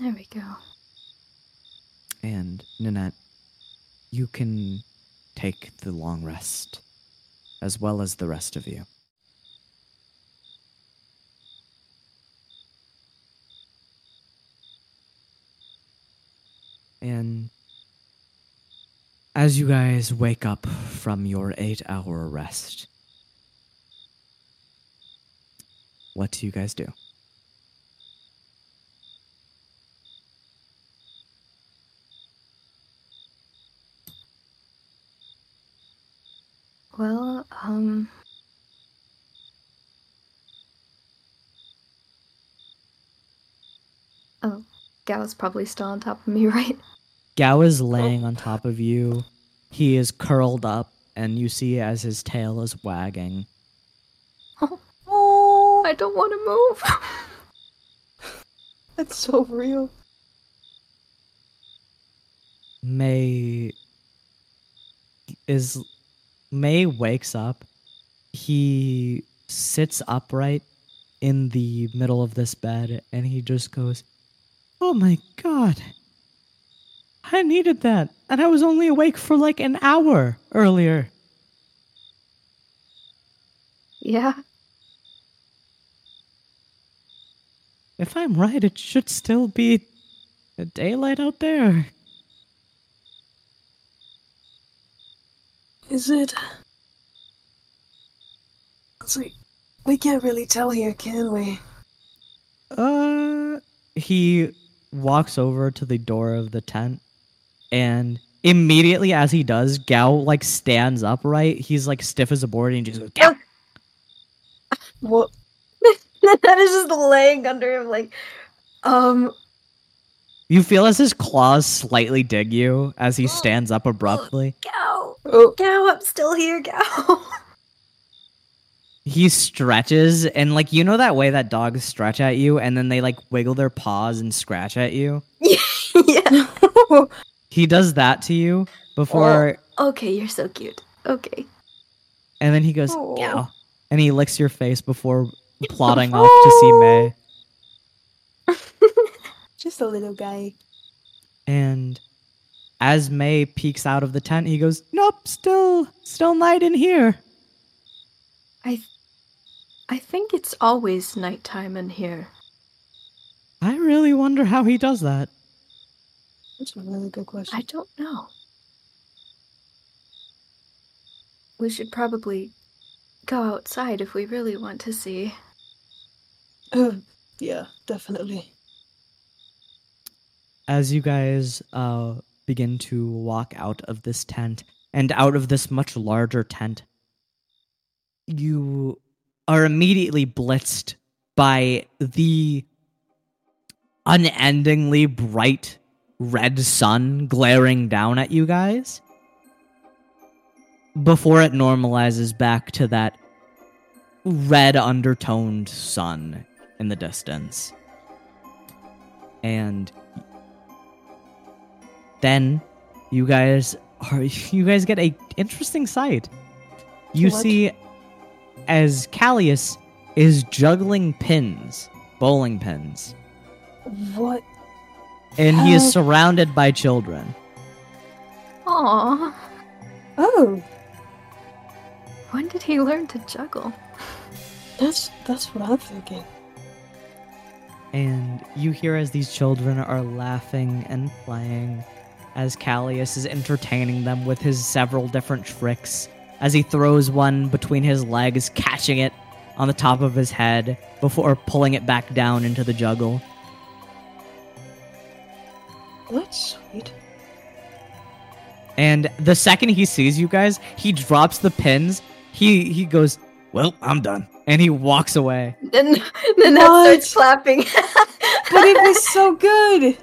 There we go. And Nanette, you can take the long rest, as well as the rest of you. And as you guys wake up from your eight hour rest, what do you guys do? Well, um. Oh, Gao's probably still on top of me, right? Gao is laying on top of you. He is curled up, and you see as his tail is wagging. Oh, I don't want to move. That's so real. May is May wakes up. He sits upright in the middle of this bed and he just goes, "Oh my god. I needed that. And I was only awake for like an hour earlier." yeah, If I'm right, it should still be daylight out there. Is it? It's like we can't really tell here, can we? Uh, he walks over to the door of the tent, and immediately as he does, Gao like stands upright. He's like stiff as a board, and he just goes, "Gao!" What? that is just laying under him, like, um, You feel as his claws slightly dig you as he stands up abruptly. Gao, Oh, Gao, I'm still here, Gao. He stretches and like you know that way that dogs stretch at you and then they like wiggle their paws and scratch at you. yeah. He does that to you before oh, Okay, you're so cute. Okay. and then he goes. Oh. "Meow," and he licks your face before plodding off to see oh. May. just a little guy. And as May peeks out of the tent, he goes, "Nope, still still night in here." I I think it's always nighttime in here. I really wonder how he does that. That's a really good question. I don't know. We should probably go outside if we really want to see. Uh, yeah, definitely. as you guys uh, begin to walk out of this tent and out of this much larger tent, you are immediately blitzed by the unendingly bright red sun glaring down at you guys before it normalizes back to that red undertoned sun in the distance. And then you guys are you guys get a interesting sight. You What? see as Callius is juggling pins, bowling pins, What? And he is oh. surrounded by children. Aww. Oh, When did he learn to juggle? that's that's what I'm thinking. And you hear as these children are laughing and playing, as Callius is entertaining them with his several different tricks, as he throws one between his legs, catching it on the top of his head before pulling it back down into the juggle. That's sweet. And the second he sees you guys, he drops the pins. He he goes, "Well, I'm done," and he walks away. Then then that starts clapping. But it was so good.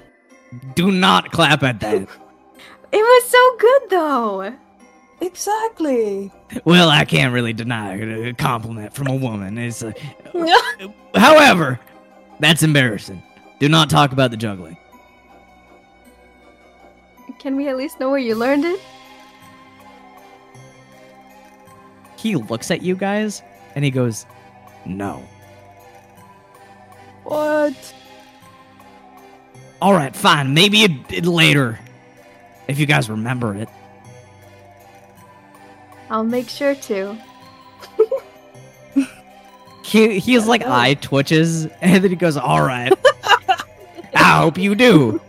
Do not clap at that. It was so good though. Exactly. Well, I can't really deny a compliment from a woman. It's, uh, however, that's embarrassing. Do not talk about the juggling. Can we at least know where you learned it? He looks at you guys and he goes, No. What? All right, fine. Maybe a bit later, if you guys remember it. I'll make sure to. he he's like know. eye twitches and then he goes, "All right." I hope you do.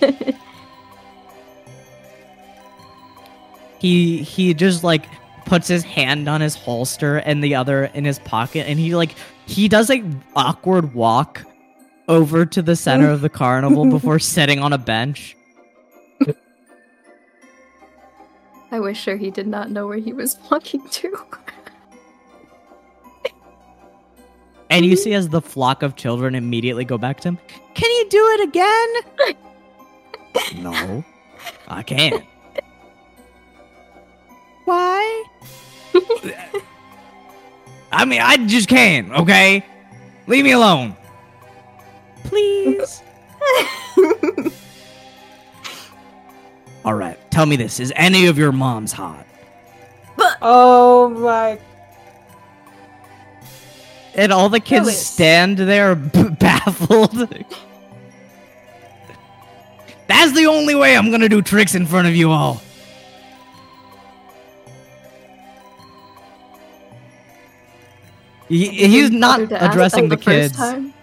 he he just like puts his hand on his holster and the other in his pocket and he like he does a awkward walk over to the center of the carnival before sitting on a bench I was sure he did not know where he was walking to. and you see as the flock of children immediately go back to him can you do it again No, I can't. Why I mean, I just can't, okay? Leave me alone. please All right, tell me this. Is any of your moms hot? Oh my. and all the kids Phyllis. stand there b- baffled That's the only way I'm gonna do tricks in front of you all. He, he's not bother to ask addressing the, first kids.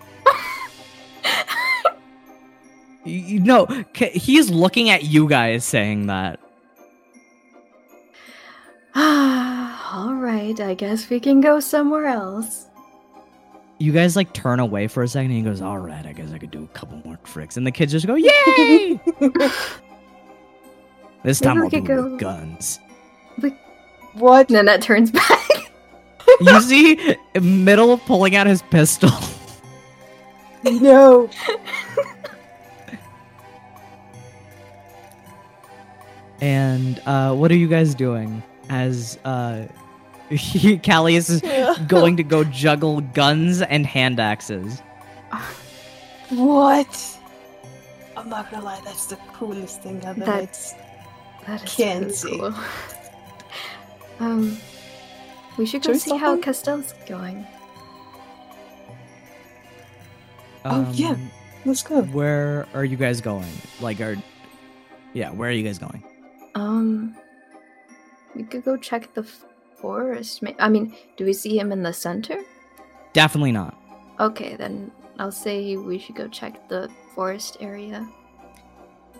You no, c- he's looking at you guys saying that. All right, I guess we can go somewhere else. You guys like turn away for a second and he goes, All right, I guess I could do a couple more tricks. And the kids just go, Yay! This Maybe time we I'll do go- with guns. What? And then that turns back. you see Middle pulling out his pistol. no. And uh, what are you guys doing as uh, Callius is going to go juggle guns and hand axes? What? I'm not gonna lie, that's the coolest thing I've ever. That's that is Can't really see. cool. um, we should go Should we see stop how them? Castell's going. Oh, yeah. Um, Let's go. Where are you guys going? Like, are yeah, where are you guys going? Um, we could go check the forest. ma- I mean, do we see him in the center? Definitely not. Okay, then I'll say we should go check the forest area.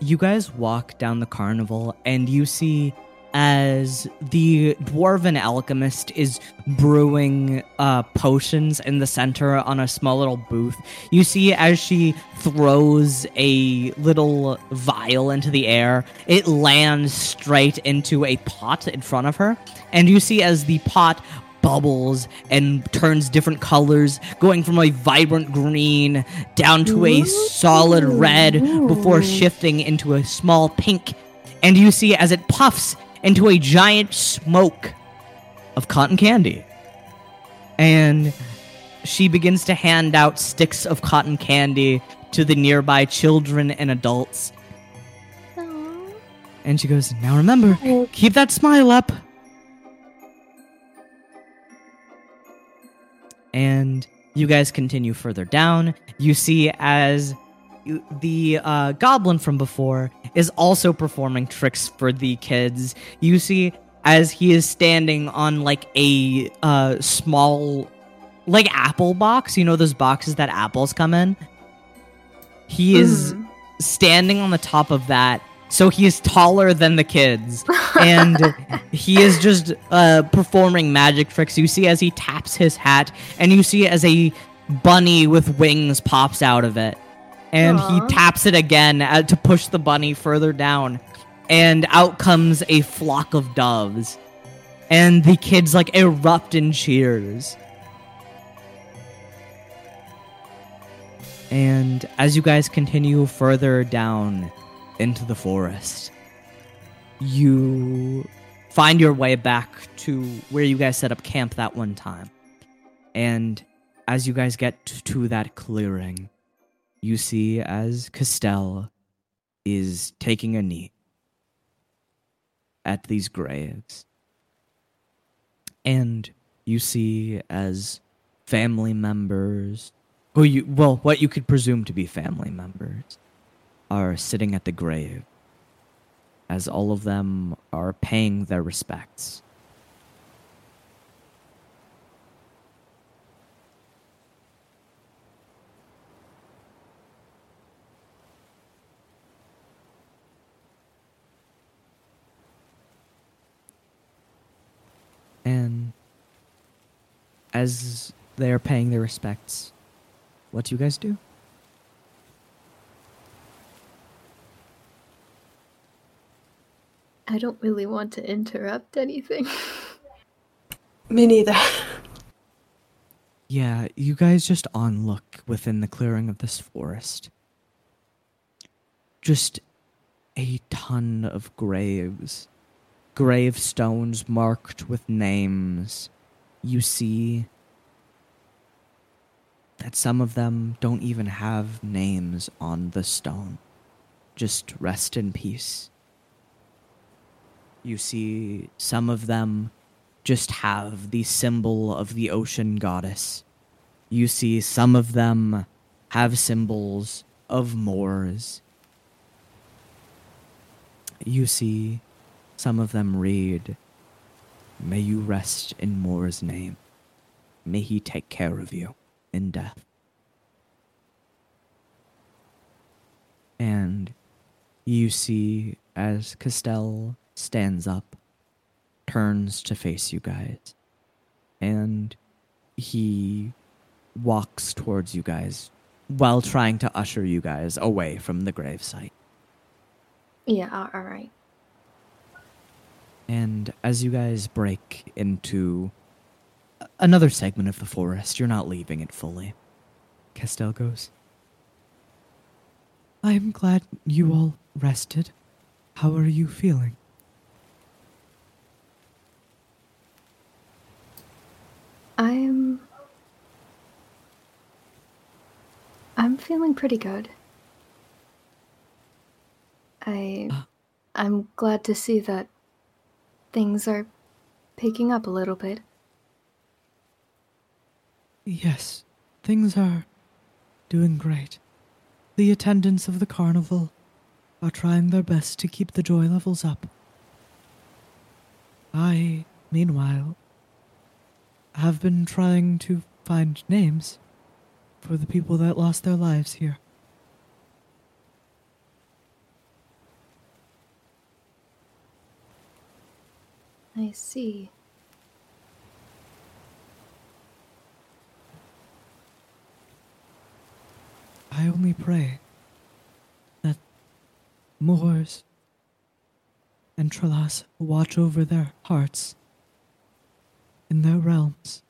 You guys walk down the carnival and you see as the dwarven alchemist is brewing uh, potions in the center on a small little booth. You see as she throws a little vial into the air, it lands straight into a pot in front of her. And you see as the pot bubbles and turns different colors, going from a vibrant green down to a solid red before shifting into a small pink. And you see as it puffs into a giant smoke of cotton candy. And she begins to hand out sticks of cotton candy to the nearby children and adults. And she goes, Now remember, keep that smile up. And you guys continue further down. You see as the uh, goblin from before is also performing tricks for the kids. You see as he is standing on like a uh, small, like apple box. You know those boxes that apples come in. He is Mhm. standing on the top of that. So he is taller than the kids, and he is just uh, performing magic tricks. You see as he taps his hat, and you see as a bunny with wings pops out of it, and Aw. he taps it again uh, to push the bunny further down, and out comes a flock of doves, and the kids like erupt in cheers. And as you guys continue further down into the forest, you find your way back to where you guys set up camp that one time. And as you guys get to that clearing, you see as Castell is taking a knee at these graves. And you see as family members, who you well, what you could presume to be family members, are sitting at the grave as all of them are paying their respects. As they are paying their respects, what do you guys do? I don't really want to interrupt anything. Me neither. Yeah, you guys just on look within the clearing of this forest. Just a ton of graves. Gravestones marked with names. You see that some of them don't even have names on the stone. Just rest in peace. You see some of them just have the symbol of the ocean goddess. You see some of them have symbols of Moors. You see some of them read, May you rest in Moor's name. May he take care of you in death. And you see as Castell stands up turns to face you guys. And he walks towards you guys while trying to usher you guys away from the gravesite. yeah, all right. And as you guys break into another segment of the forest. You're not leaving it fully. Castell goes. I'm glad you all rested. How are you feeling? I'm. I'm feeling pretty good. I. Uh. I'm glad to see that things are picking up a little bit. Yes, things are doing great. The attendants of the carnival are trying their best to keep the joy levels up. I, meanwhile, have been trying to find names for the people that lost their lives here. I see. I only pray that Moors and Trelas watch over their hearts in their realms.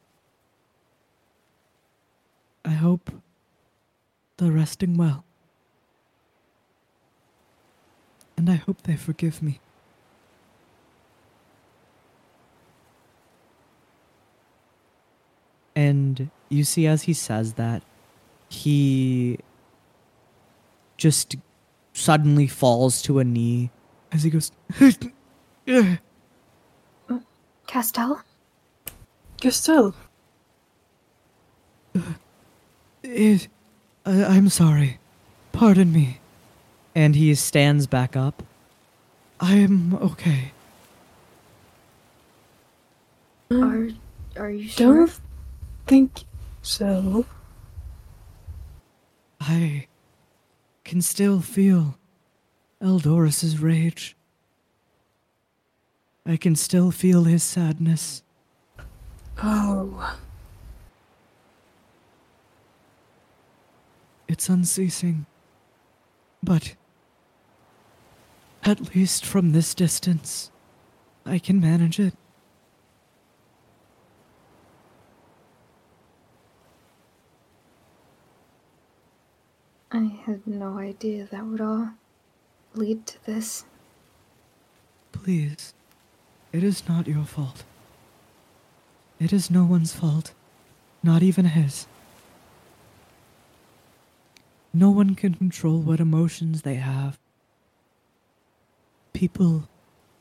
I hope they're resting well. And I hope they forgive me. And you see, as he says that, he just suddenly falls to a knee As he goes, Castell? Castell, it, I, I'm sorry. Pardon me. and he stands back up. I'm okay. Are are you sure? don't think so. I can still feel Eldorus's rage. I can still feel his sadness. Oh, It's unceasing. But at least from this distance, I can manage it. I had no idea that would all lead to this. Please, it is not your fault. It is no one's fault, not even his. No one can control what emotions they have. People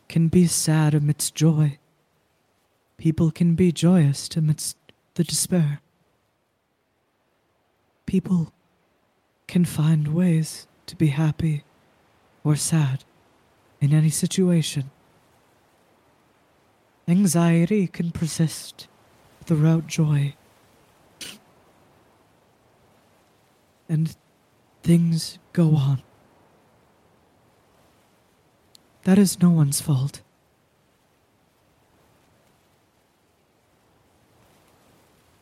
can be sad amidst joy. People can be joyous amidst the despair. People can find ways to be happy or sad in any situation. Anxiety can persist throughout joy. And things go on. That is no one's fault.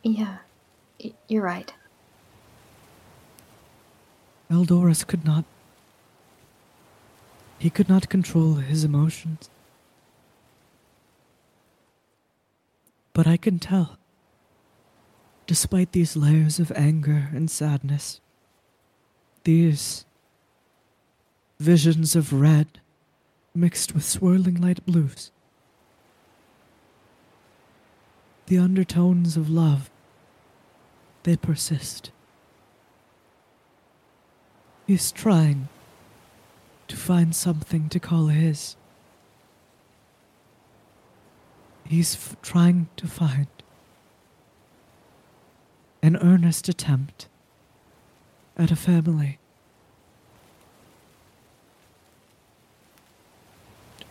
Yeah, you're right. Eldorus could not. He could not control his emotions. But I can tell, despite these layers of anger and sadness, these visions of red mixed with swirling light blues, the undertones of love, they persist. He's trying to find something to call his. He's f- trying to find an earnest attempt at a family.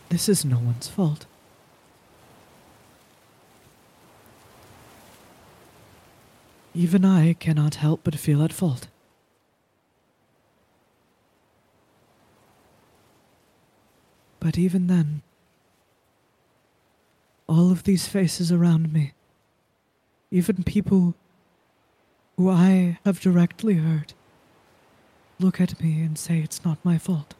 This is no one's fault. Even I cannot help but feel at fault. But even then, all of these faces around me, even people who I have directly hurt, look at me and say it's not my fault.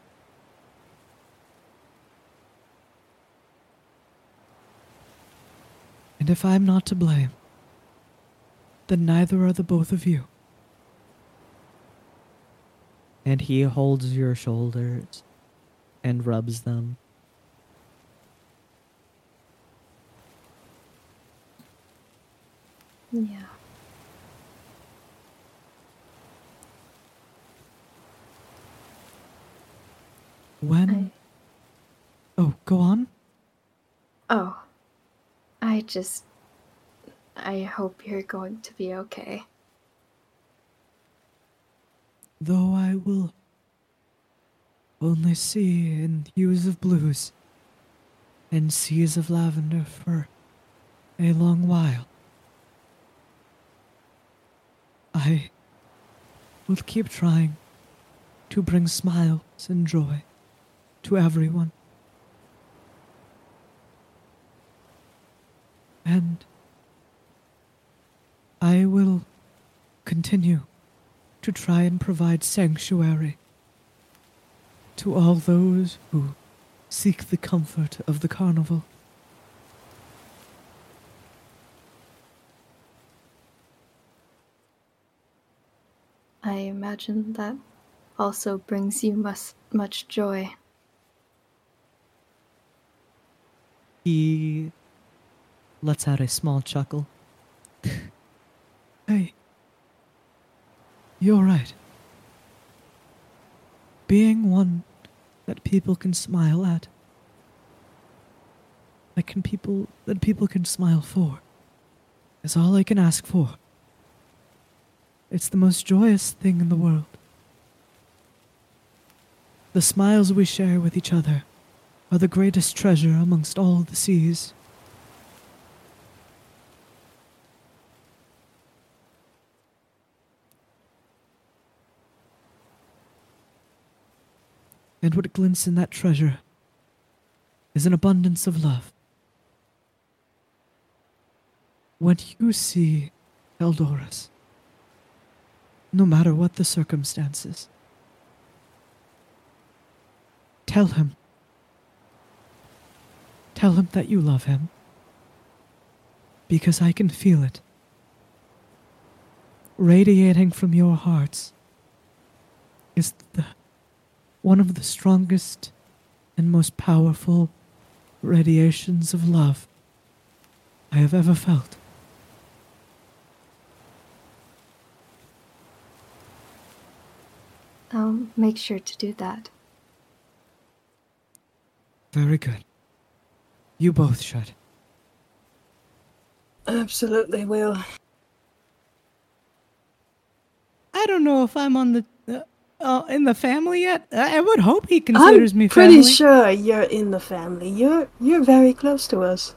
And if I'm not to blame, then neither are the both of you. And he holds your shoulders and rubs them. Yeah. When. I, Oh, go on. oh. I just. I hope you're going to be okay. Though I will only see in hues of blues and seas of lavender for a long while. I will keep trying to bring smiles and joy to everyone. And I will continue to try and provide sanctuary to all those who seek the comfort of the carnival. I imagine that also brings you much, much joy. He lets out a small chuckle. Hey, you're right. Being one that people can smile at, that can people that people can smile for, is all I can ask for. It's the most joyous thing in the world. The smiles we share with each other are the greatest treasure amongst all the seas. And what glints in that treasure is an abundance of love. When you see Eldorus, no matter what the circumstances, tell him. Tell him that you love him. Because I can feel it. Radiating from your hearts is the one of the strongest and most powerful radiations of love I have ever felt. I'll make sure to do that. Very good. You both should. Absolutely will. I don't know if I'm on the uh, in the family yet. I I would hope he considers me family. I'm me pretty sure you're in the family. You're you're very close to us.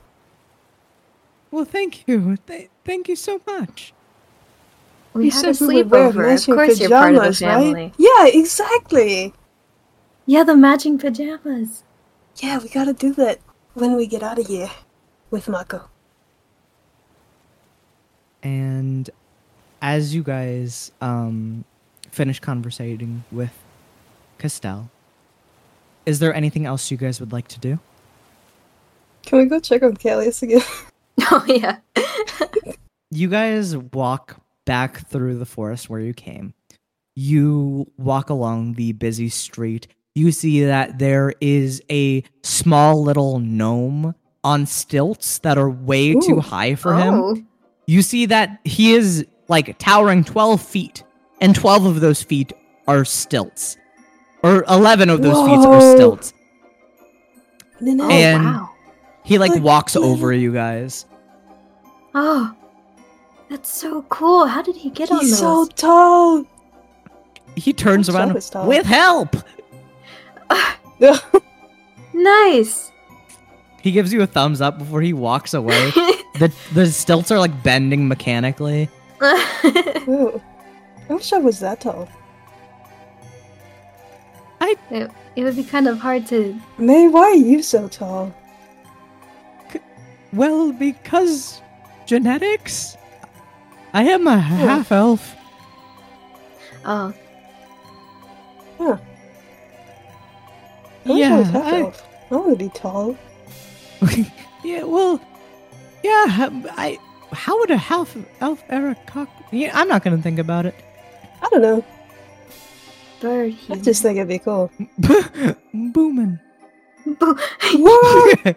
Well, thank you. Th- thank you so much. We you had a said we would wear sleepover. Of matching course, you're part of the family. right? Yeah, exactly. Yeah, the matching pajamas. Yeah, we gotta do that when we get out of here with Mako. And as you guys um, finish conversating with Castell, is there anything else you guys would like to do? Can we go check on Callius again? Oh yeah. You guys walk back through the forest where you came. You walk along the busy street. You see that there is a small little gnome on stilts that are way too high for him. oh. You see that he is like towering 12 feet, and 12 of those feet are stilts. Or 11 of those feet are stilts. No, Oh And- wow. He like Like, walks little- over you guys. Oh. That's so cool. How did he get on He's those? so tall. He turns I'm around pissed off. with help. nice. He gives you a thumbs up before he walks away. the the stilts are like bending mechanically. Ooh. I wish I was that tall. it, it would be kind of hard to. May, why are you so tall? Well, because genetics? I am a hmm. half elf. Oh, I wish I Yeah, was half I- elf. I want to be tall. yeah, well, yeah, I how would a half elf Aarakocra? Yeah, I'm not gonna think about it. I don't know. Bird I just think it'd be cool. Boomin. Bo- What?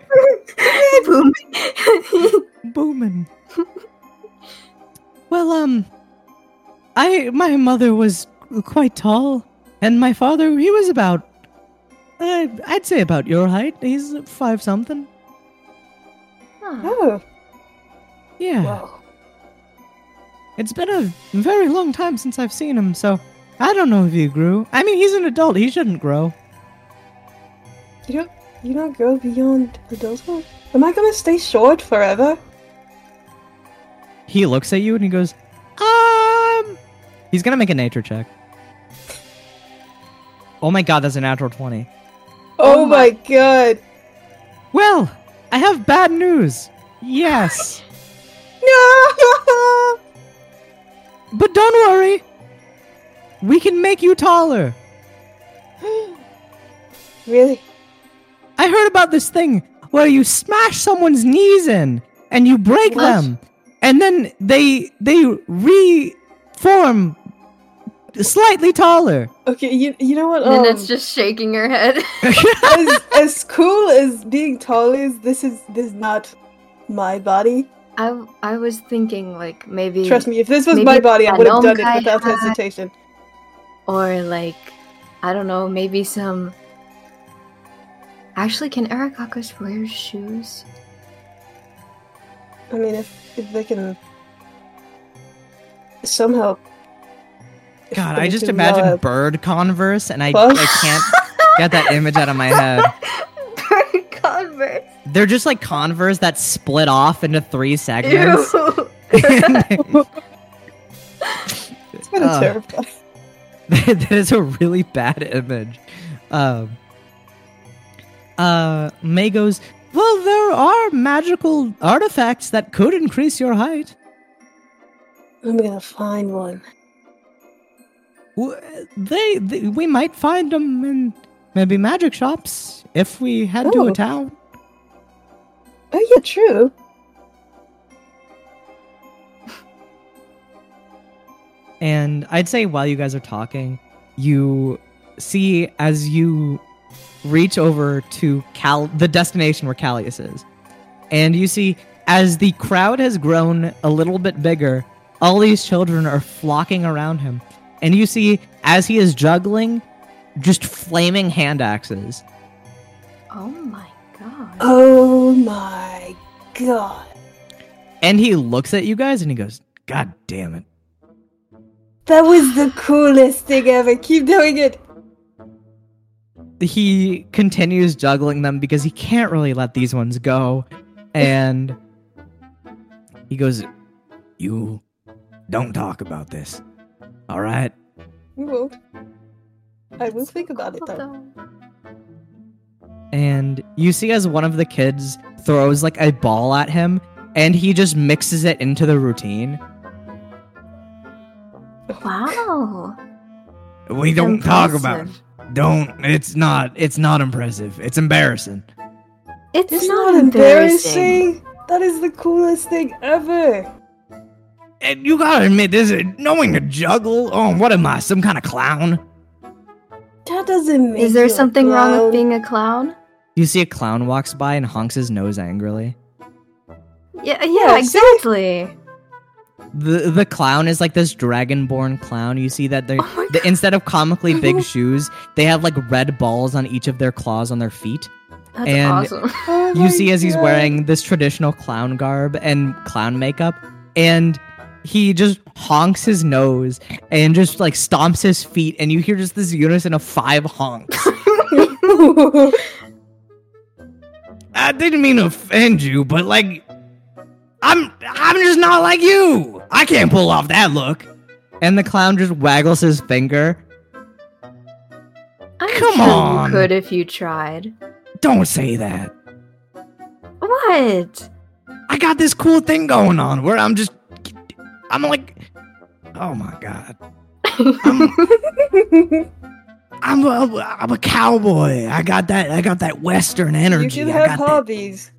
Boom. Boomin. well, um, I my mother was quite tall, and my father he was about, uh, I'd say about your height. He's five something. Oh, Oh, Yeah, wow. It's been a very long time since I've seen him, so I don't know if he grew. I mean, he's an adult. He shouldn't grow. You don't, you don't go beyond adulthood? Am I gonna stay short forever? He looks at you and he goes, um. He's gonna make a nature check. Oh my god, that's a natural 20. Oh, Oh my my- god. Well, I have bad news. Yes. No! But don't worry. We can make you taller. really? I heard about this thing where you smash someone's knees in and you break What? them. And then they they reform slightly taller. Okay, you, you know what? and Um, it's just shaking her head. as, as cool as being tall is, this is this is not my body. I I was thinking like maybe Trust me, if this was my body, I would have done it without had- hesitation. or like I don't know, maybe some. Actually, can Aarakocras wear shoes? I mean, if if they can somehow. God, I just imagine uh, bird converse and I, What? I can't get that image out of my head. Bird Converse. They're just like converse that split off into three segments. Ew. It's kind of Uh, terrifying. that is a really bad image. Um, uh, May goes, Well, there are magical artifacts that could increase your height. I'm gonna find one. They, they we might find them in maybe magic shops if we head to a town. Oh yeah, true. And I'd say while you guys are talking, you see as you reach over to Cal the destination where Callius is. And you see as the crowd has grown a little bit bigger, all these children are flocking around him. And you see as he is juggling just flaming hand axes. oh my. Oh my god. And he looks at you guys and he goes, God damn it. That was the coolest thing ever. Keep doing it. he continues juggling them because he can't really let these ones go. And he goes, You don't talk about this. All right? We won't. I will think about it though. And you see as one of the kids throws like a ball at him, and he just mixes it into the routine. Wow. We don't talk about Impressive. Don't. It's not. It's not impressive. It's embarrassing. It's, It's not, not embarrassing. embarrassing. That is the coolest thing ever. And you gotta admit, this is knowing to juggle. Oh, what am I? Some kind of clown? That doesn't make Is there you a something wrong with being a clown? You see a clown walks by and honks his nose angrily. Yeah, yeah, Yeah, see? exactly. The the clown is like this dragonborn clown. You see that they Oh the, instead of comically big shoes, they have like red balls on each of their claws on their feet. That's And- awesome. Oh you my see as he's wearing this traditional clown garb and clown makeup and he just honks his nose and just like stomps his feet and you hear just this unison of five honks I didn't mean to offend you, but like, I'm I'm just not like you. I can't pull off that look. and the clown just waggles his finger I'm Come sure on. you could if you tried. Don't say that. What? I got this cool thing going on where I'm just, I'm like, oh my god, I'm, I'm a, I'm a cowboy. I got that. I got that western you energy. can I have got that. hobbies.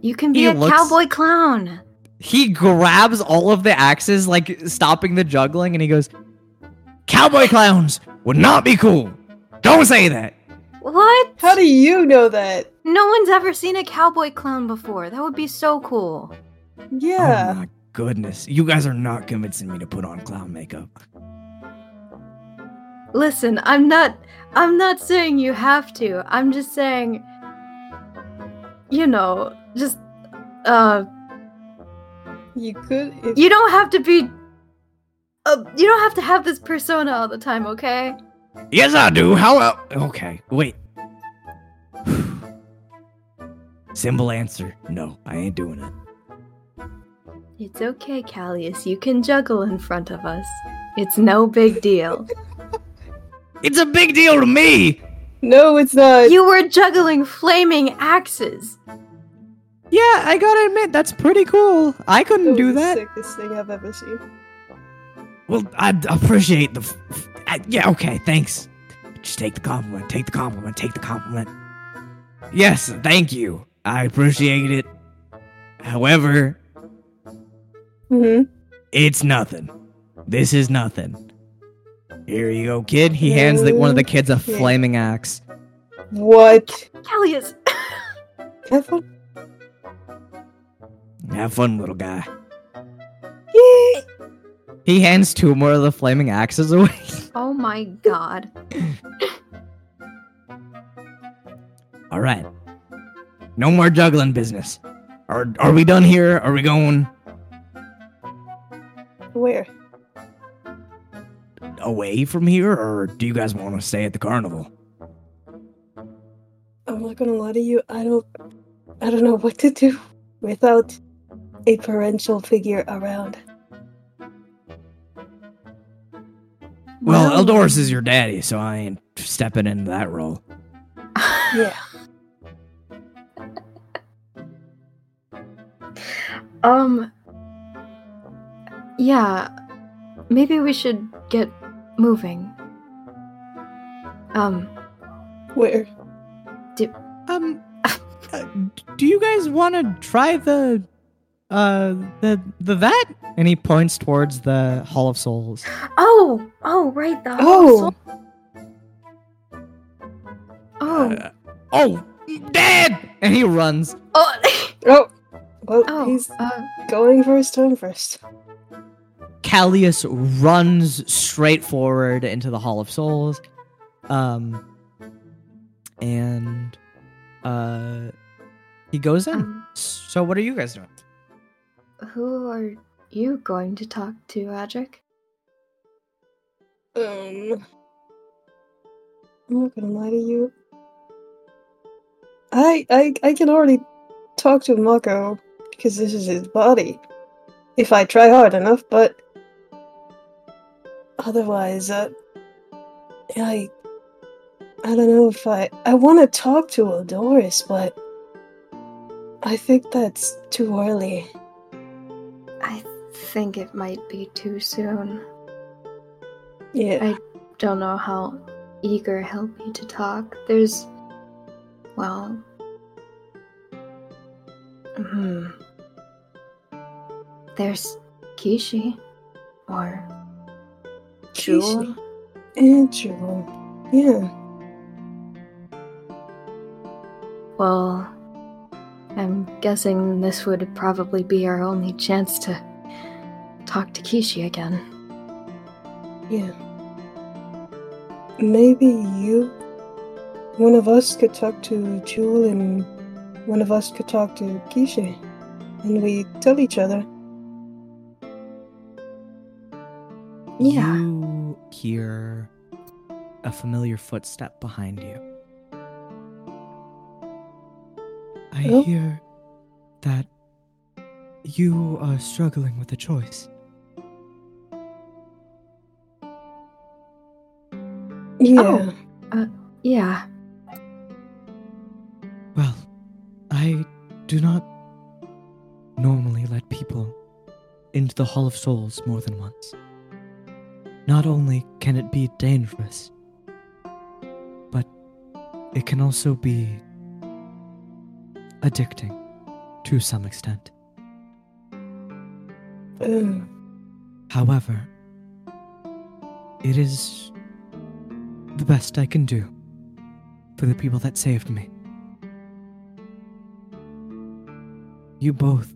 You can be He a looks- cowboy clown. He grabs all of the axes, like stopping the juggling, and he goes, Cowboy clowns would not be cool. Don't say that. What? How do you know that? No one's ever seen a cowboy clown before. That would be so cool. Yeah. Oh my goodness. You guys are not convincing me to put on clown makeup. Listen, I'm not I'm not saying you have to. I'm just saying you know, just uh you could. If, you don't have to be uh, you don't have to have this persona all the time, okay? Yes, I do. How el- Okay, wait. Simple answer. No, I ain't doing it. It's okay, Callius. You can juggle in front of us. It's no big deal. It's a big deal to me. no, it's not. you were juggling flaming axes. "Yeah, I gotta admit, that's pretty cool. I couldn't was do the that." sickest thing I've ever seen. Well, I appreciate the. F- f- I- yeah, okay, thanks. Just take the compliment. Take the compliment. Take the compliment. Yes, thank you. I appreciate it. However, hmm it's nothing. This is nothing. Here you go, kid. He hands the, one of the kids a flaming axe. What? Callius. Have fun. Have fun, little guy. Yay! He hands two more of the flaming axes away. oh my god. All right. No more juggling business. Are are we done here? Are we going Where? Away from here, or do you guys want to stay at the carnival? I'm not gonna lie to you. I don't. I don't know what to do without a parental figure around. Well, Well- Eldorus is your daddy, so I ain't stepping into that role. Yeah. Um. Yeah. Maybe we should get moving. Um. Where? Do, Um, uh, do you guys want to try the, uh, the the that? And he points towards the Hall of Souls. Oh. Oh, right. The Hall Oh. Oh. Uh, oh, Dad! And he runs. oh. Oh. Well, oh. he's Uh, going for his turn first. Callius runs straight forward into the Hall of Souls. Um, and uh, he goes in. um, So, what are you guys doing? who are you going to talk to, Adric? Um. I'm not gonna lie to you. I I I can already talk to Mako because this is his body. If I try hard enough, but otherwise, uh, I I don't know if I I want to talk to Odoris, but I think that's too early. I think it might be too soon. Yeah. I don't know how eager he'll be to talk. There's. Well. Hmm. There's Kishi. Or. Jewel. And Jewel. Yeah. Well. I'm guessing this would probably be our only chance to talk to Kishi again. Yeah. Maybe you, one of us could talk to Jewel and one of us could talk to Kishi. And we tell each other. Yeah. You hear a familiar footstep behind you. I Oh. hear that you are struggling with a choice. Yeah. Oh, uh, yeah. Well, I do not normally let people into the Hall of Souls more than once. Not only can it be dangerous, but it can also be addicting to some extent. However, it is the best I can do for the people that saved me. You both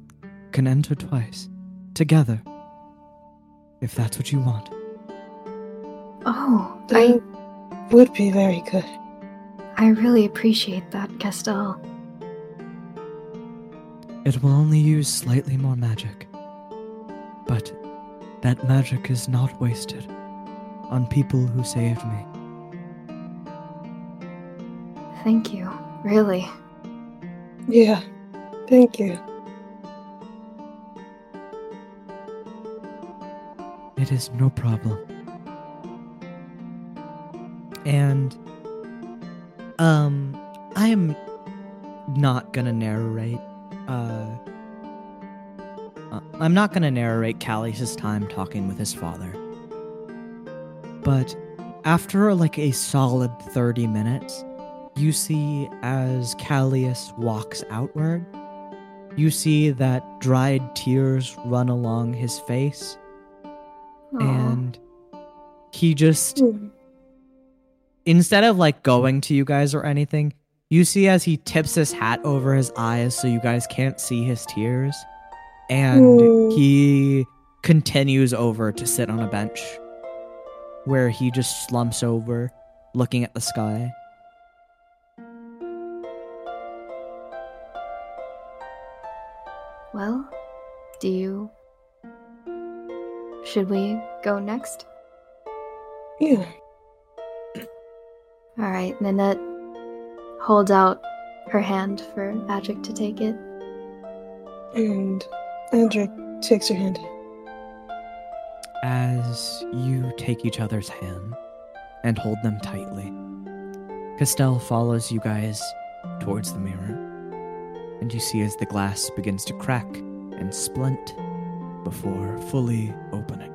can enter twice, together, if that's what you want. Oh, that I would be very good. I really appreciate that, Castell. It will only use slightly more magic. But that magic is not wasted on people who saved me. Thank you. Really. Yeah. Thank you. It is no problem. And um I am not gonna narrate uh, uh I'm not gonna narrate Callius's time talking with his father. But after like a solid 30 minutes, you see as Callius walks outward, you see that dried tears run along his face, Aw. and he just Hmm. Instead of like going to you guys or anything, you see as he tips his hat over his eyes so you guys can't see his tears. And Hmm. he continues over to sit on a bench where he just slumps over, looking at the sky. Well, do you. Should we go next? Yeah. Alright, Nanette holds out her hand for Adric to take it. And Adric takes her hand. As you take each other's hand and hold them tightly, Castell follows you guys towards the mirror, and you see as the glass begins to crack and splint before fully opening.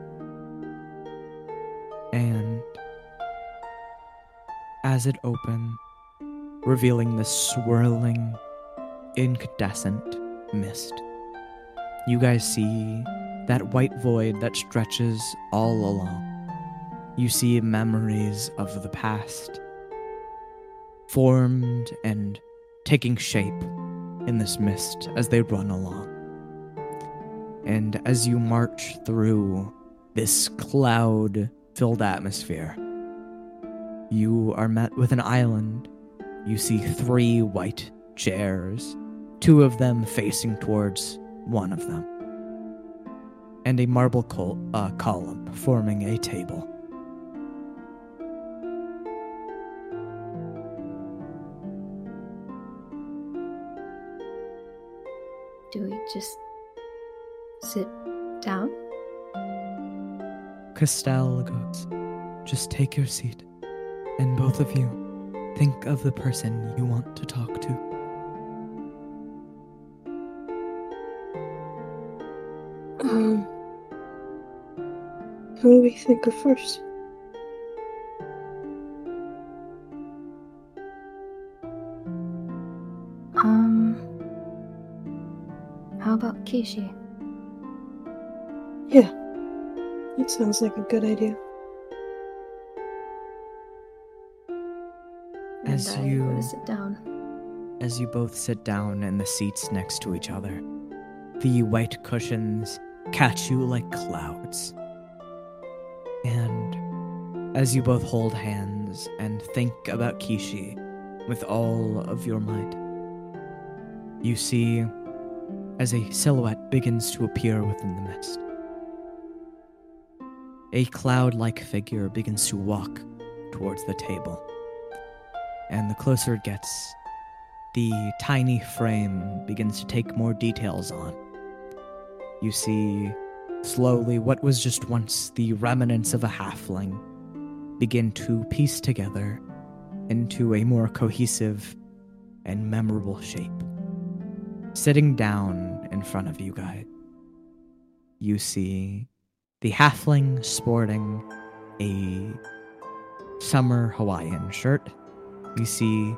And as it opens, revealing the swirling, incandescent mist, you guys see that white void that stretches all along. You see memories of the past formed and taking shape in this mist as they run along. And as you march through this cloud filled atmosphere, you are met with an island. You see three white chairs, two of them facing towards one of them and a marble col- uh, column forming a table. Do we just sit down? Castell goes, Just take your seat, and both of you think of the person you want to talk to. Um. Who do we think of first? Um. How about Kishi? Yeah. That sounds like a good idea. As I you- go to sit down. As you both sit down in the seats next to each other, the white cushions catch you like clouds. And as you both hold hands and think about Kishi with all of your might, you see as a silhouette begins to appear within the mist. A cloud like figure begins to walk towards the table. And the closer it gets, the tiny frame begins to take more details on. You see slowly what was just once the remnants of a halfling begin to piece together into a more cohesive and memorable shape. Sitting down in front of you guys, you see the halfling sporting a summer Hawaiian shirt. You see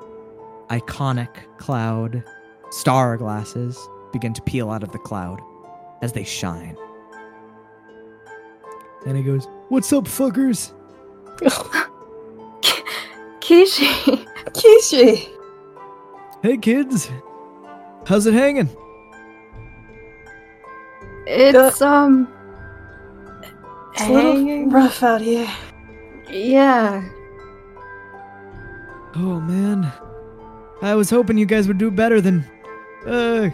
iconic cloud star glasses begin to peel out of the cloud as they shine. And he goes, What's up, fuckers? Kishi! Kishi! Hey, kids. How's it hanging? It's, um. It's a little rough out here. Yeah. Oh, man. I was hoping you guys would do better than. Uh.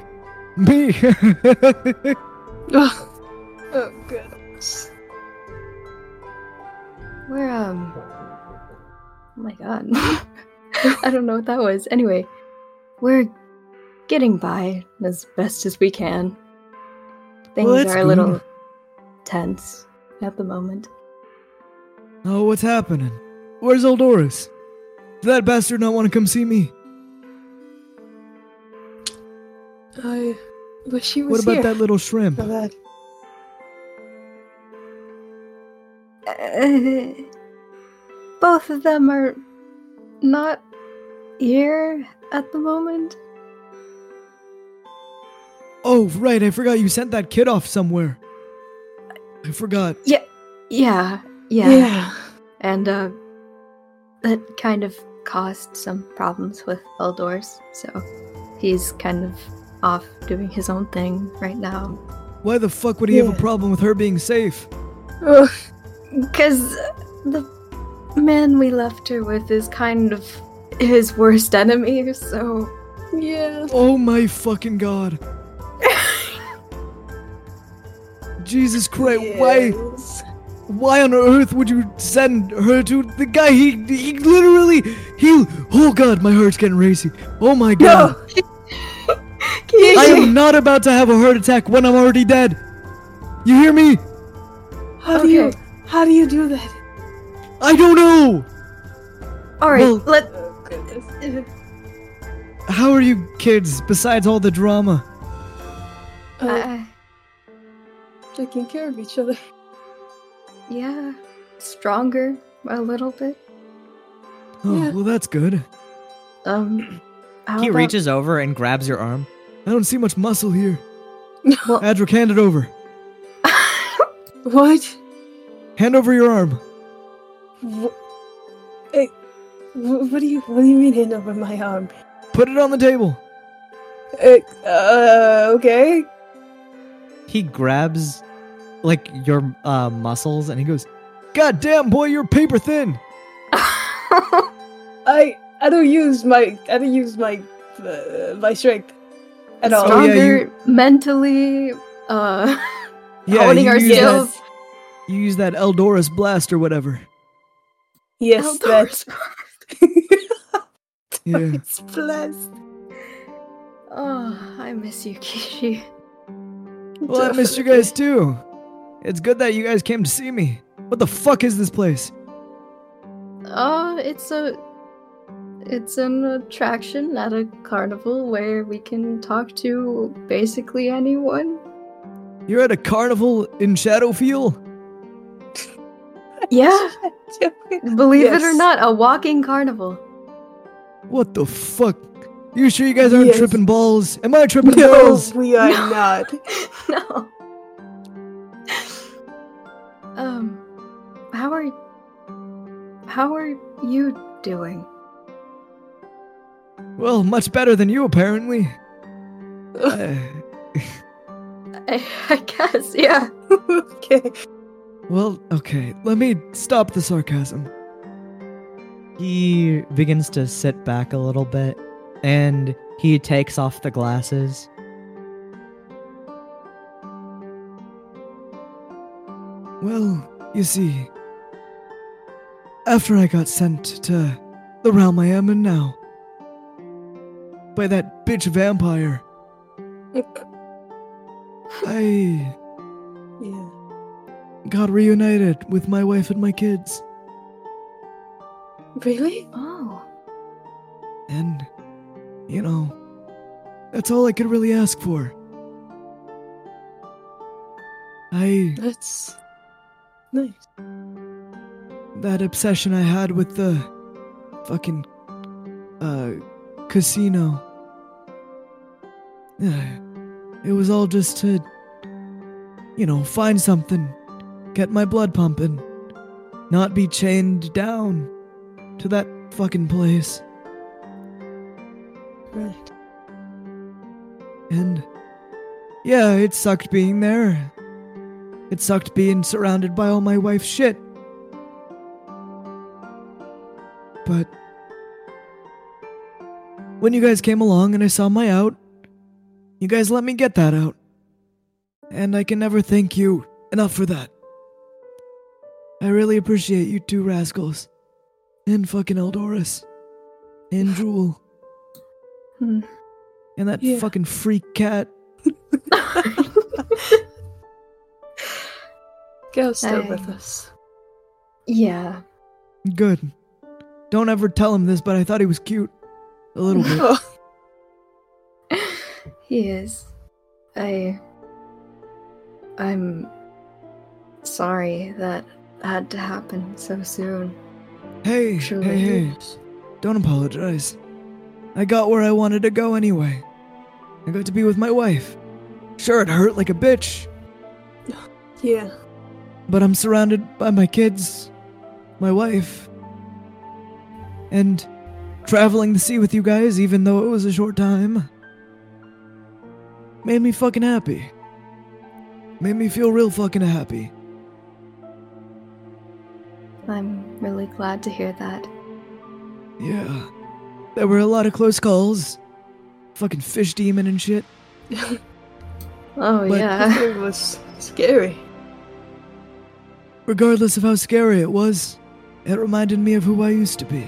Me. Ugh. Oh, goodness. We're, um. Oh my god. I don't know what that was. Anyway, we're getting by as best as we can. Things Well, are a good. little tense at the moment. oh, what's happening? Where's Eldoris? Did that bastard not want to come see me? I wish he was What about here that little shrimp? for that. Uh, both of them are not here at the moment. Oh, right, I forgot you sent that kid off somewhere. I forgot. Yeah, yeah, yeah. Yeah. And uh, that kind of caused some problems with Eldoris, so he's kind of off doing his own thing right now. Why the fuck would he have a problem with her being safe? Ugh. Because the man we left her with is kind of his worst enemy, so. Yeah. Oh my fucking god. Jesus Christ, why Yes. why on earth would you send her to the guy he he literally he oh god, my heart's getting racy. Oh my god. No. I am not about to have a heart attack when I'm already dead. You hear me? How do you how do you do that? I don't know. Alright, Well- let. Oh. How are you kids besides all the drama? Uh, Uh, taking care of each other. Yeah, stronger a little bit. Oh, Yeah. well that's good. Um, how he about- reaches over and grabs your arm. I don't see much muscle here. Well, Adric, hand it over. What? Hand over your arm. Wh- Hey, wh- what do you what do you mean hand over my arm? Put it on the table. Uh, uh okay. He grabs like your uh, muscles and he goes, God damn, boy, you're paper thin. I I don't use my I don't use my uh, my strength at all. Oh, yeah, stronger you- mentally. Uh, Yeah, honing you our use that- skills. You use that Eldoris blast or whatever. Yes, Eldor's- that's Yeah. it's blessed. Oh, I miss you, Kishi. Well, I missed you guys too. It's good that you guys came to see me. What the fuck is this place? Uh, it's a it's an attraction at a carnival where we can talk to basically anyone. You're at a carnival in Shadowfield? Yeah, believe it or not, a walking carnival. What the fuck? You sure you guys aren't Yes. tripping balls? Am I tripping No, balls? we are No. not. no. Um, how are how are you doing? Well, much better than you, apparently. Uh, I, I guess, yeah. okay. well, okay, let me stop the sarcasm. he begins to sit back a little bit and he takes off the glasses. Well, you see, after I got sent to the realm I am in now by that bitch vampire, I Yeah. got reunited with my wife and my kids. Really? Oh, And, you know, that's all I could really ask for. I, That's nice. that obsession I had with the fucking, uh, casino. Uh, It was all just to, you know, find something, get my blood pumping, not be chained down to that fucking place. Right. And yeah, it sucked being there. It sucked being surrounded by all my wife's shit. But when you guys came along and I saw my out, you guys let me get that out. And I can never thank you enough for that. I really appreciate you two rascals. And fucking Eldoris. And Jewel. Hmm. And that Yeah. fucking freak cat. Gail's still I- with us. yeah. Good. Don't ever tell him this, but I thought he was cute. A little bit. He is. I. I'm sorry that had to happen so soon. Hey, Truly. hey, hey. Don't apologize. I got where I wanted to go anyway. I got to be with my wife. Sure, it hurt like a bitch, yeah. But I'm surrounded by my kids, my wife, and traveling the sea with you guys, even though it was a short time, made me fucking happy. Made me feel real fucking happy. I'm really glad to hear that. Yeah. There were a lot of close calls. Fucking fish demon and shit. Oh, But- yeah. It was scary. Regardless of how scary it was, it reminded me of who I used to be.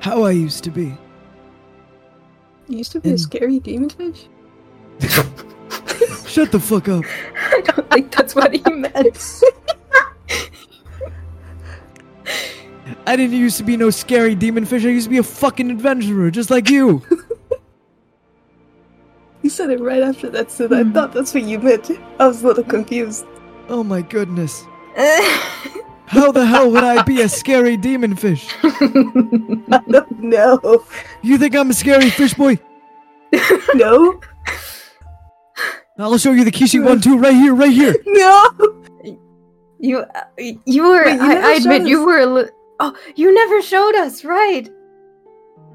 How I used to be. You used to be a scary demon fish? Shut the fuck up. I don't think that's what he meant. I didn't used to be no scary demon fish. I used to be a fucking adventurer, just like you. You said it right after that, so I Hmm. thought that's what you meant. I was a little confused. Oh my goodness. How the hell would I be a scary demon fish? I don't know. You think I'm a scary fish boy? No? I'll show you the Kishi one too, right here, right here. No! you, uh, you were. Wait, you I, I admit showed you were. A li- oh, you never showed us, right?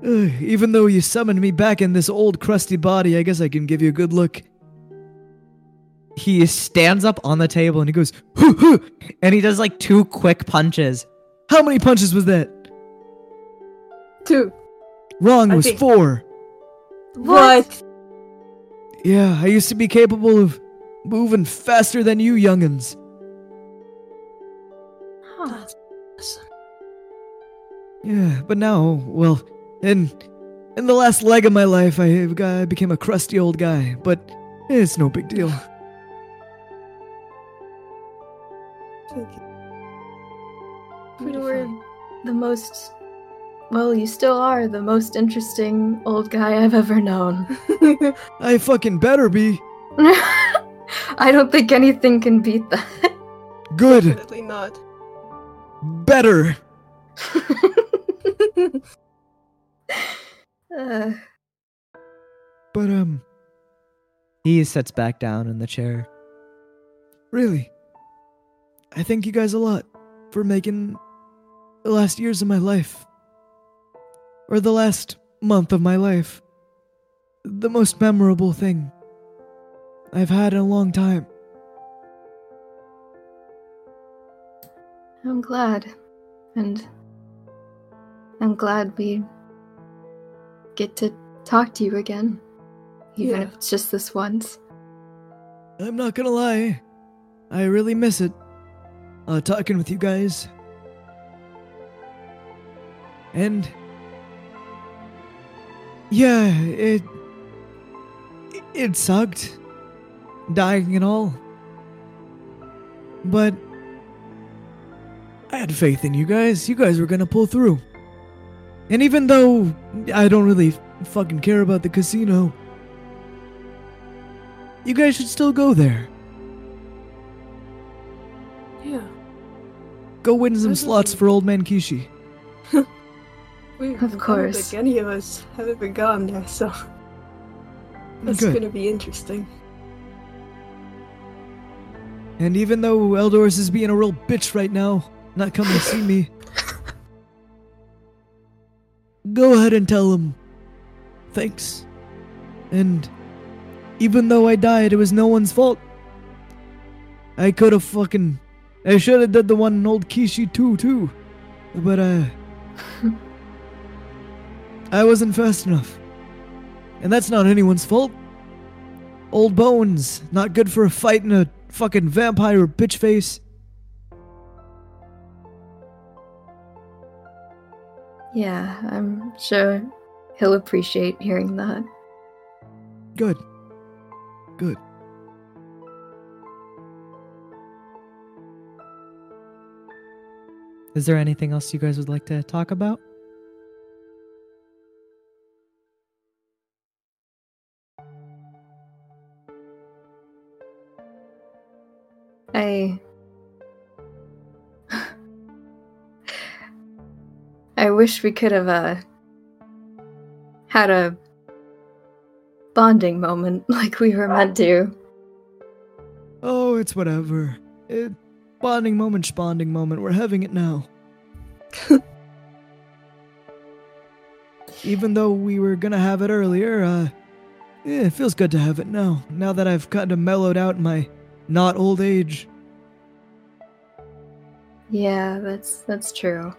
Ugh, even though you summoned me back in this old crusty body, I guess I can give you a good look. He stands up on the table and he goes, "Hoo, hoo," and he does like two quick punches. How many punches was that? Two. Wrong, it I was think- four. What? Yeah, I used to be capable of moving faster than you youngins. Huh. Yeah, but now, well, in in the last leg of my life, I, got, I became a crusty old guy. But it's no big deal. Thank you. You were fun. the most. Well, you still are the most interesting old guy I've ever known. I fucking better be I don't think anything can beat that. good, Definitely not. better. Uh, But um, He sits back down in the chair. really, I thank you guys a lot for making the last years of my life, or the last month of my life, the most memorable thing I've had in a long time. I'm glad. And I'm glad we get to talk to you again. Even Yeah. if it's just this once. I'm not gonna lie, I really miss it. Uh, talking with you guys. And yeah, it it sucked, dying and all. But I had faith in you guys. You guys were gonna pull through. And even though I don't really fucking care about the casino, you guys should still go there. Go win some slots for old man Kishi. We, Of I don't course. think any of us have ever gone there, so hmm, that's Good. gonna be interesting. And even though Eldoris is being a real bitch right now, not coming to see me, go ahead and tell him thanks. And even though I died, it was no one's fault. I could have fucking. I should have did the one in old Kishi too, too. But, uh. I wasn't fast enough. And that's not anyone's fault. Old bones, not good for a fight in a fucking vampire bitch face. Yeah, I'm sure he'll appreciate hearing that. Good. Good. Is there anything else you guys would like to talk about? I. I wish we could have uh, had a bonding moment like we were meant to. Oh, it's whatever. It, bonding moment, bonding moment. We're having it now. Even though we were gonna have it earlier, uh, yeah, it feels good to have it now. Now that I've kind of mellowed out my not old age. Yeah, that's that's true.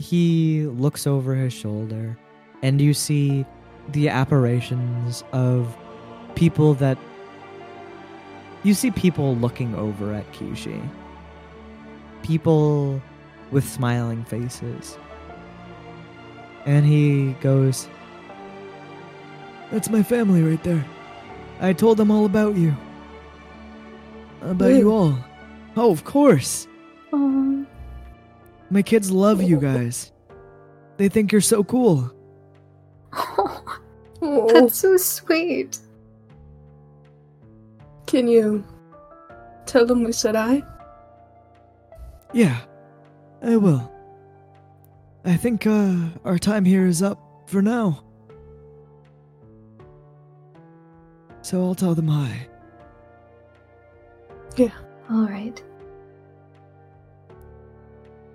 He looks over his shoulder, and you see the apparitions of people that. You see people looking over at Kishi. People with smiling faces. And he goes, That's my family right there. I told them all about you. About you all. Oh, of course. Oh, My kids love you guys. They think you're so cool. Oh, that's so sweet. Can you tell them we said I? Yeah, I will. I think uh, our time here is up for now. So I'll tell them hi. Yeah. All right.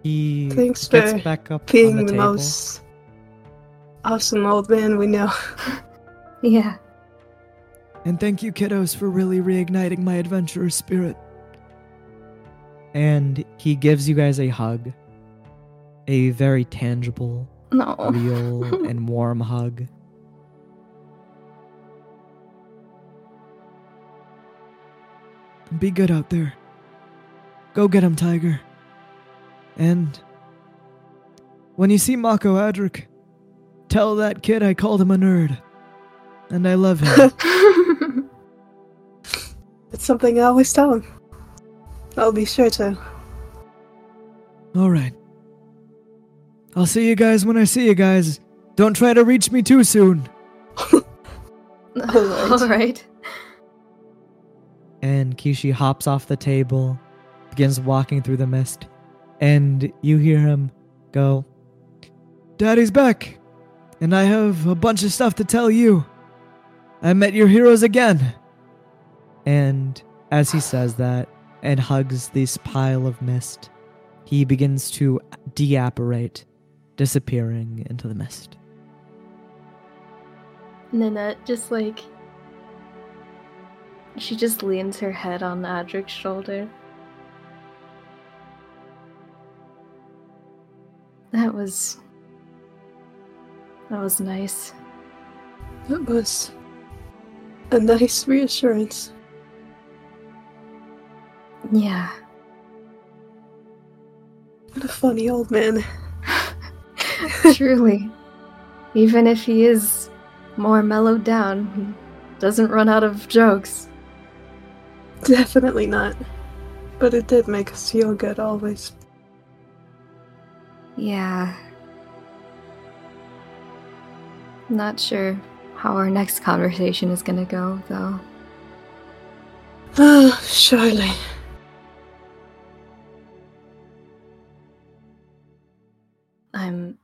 he Thanks gets for back up on Being the, the, table. most awesome old man we know. Yeah. And thank you, kiddos, for really reigniting my adventurous spirit. and he gives you guys a hug. A very tangible, No. real, and warm hug. Be good out there. Go get him, Tiger. And when you see Mako Adric, tell that kid I called him a nerd. And I love him. it's something I always tell him. I'll be sure to. All right. I'll see you guys when I see you guys. Don't try to reach me too soon. Alright. All right. And Kishi hops off the table, begins walking through the mist, and you hear him go, Daddy's back, and I have a bunch of stuff to tell you. I met your heroes again. And as he says that and hugs this pile of mist, he begins to deapparate, disappearing into the mist. Nanette just like she just leans her head on Adric's shoulder. That was that was nice. That was a nice reassurance. Yeah. What a funny old man. Truly. Even if he is more mellowed down, he doesn't run out of jokes. Definitely not. But it did make us feel good always. Yeah. Not sure how our next conversation is gonna go, though. Oh, surely. I'm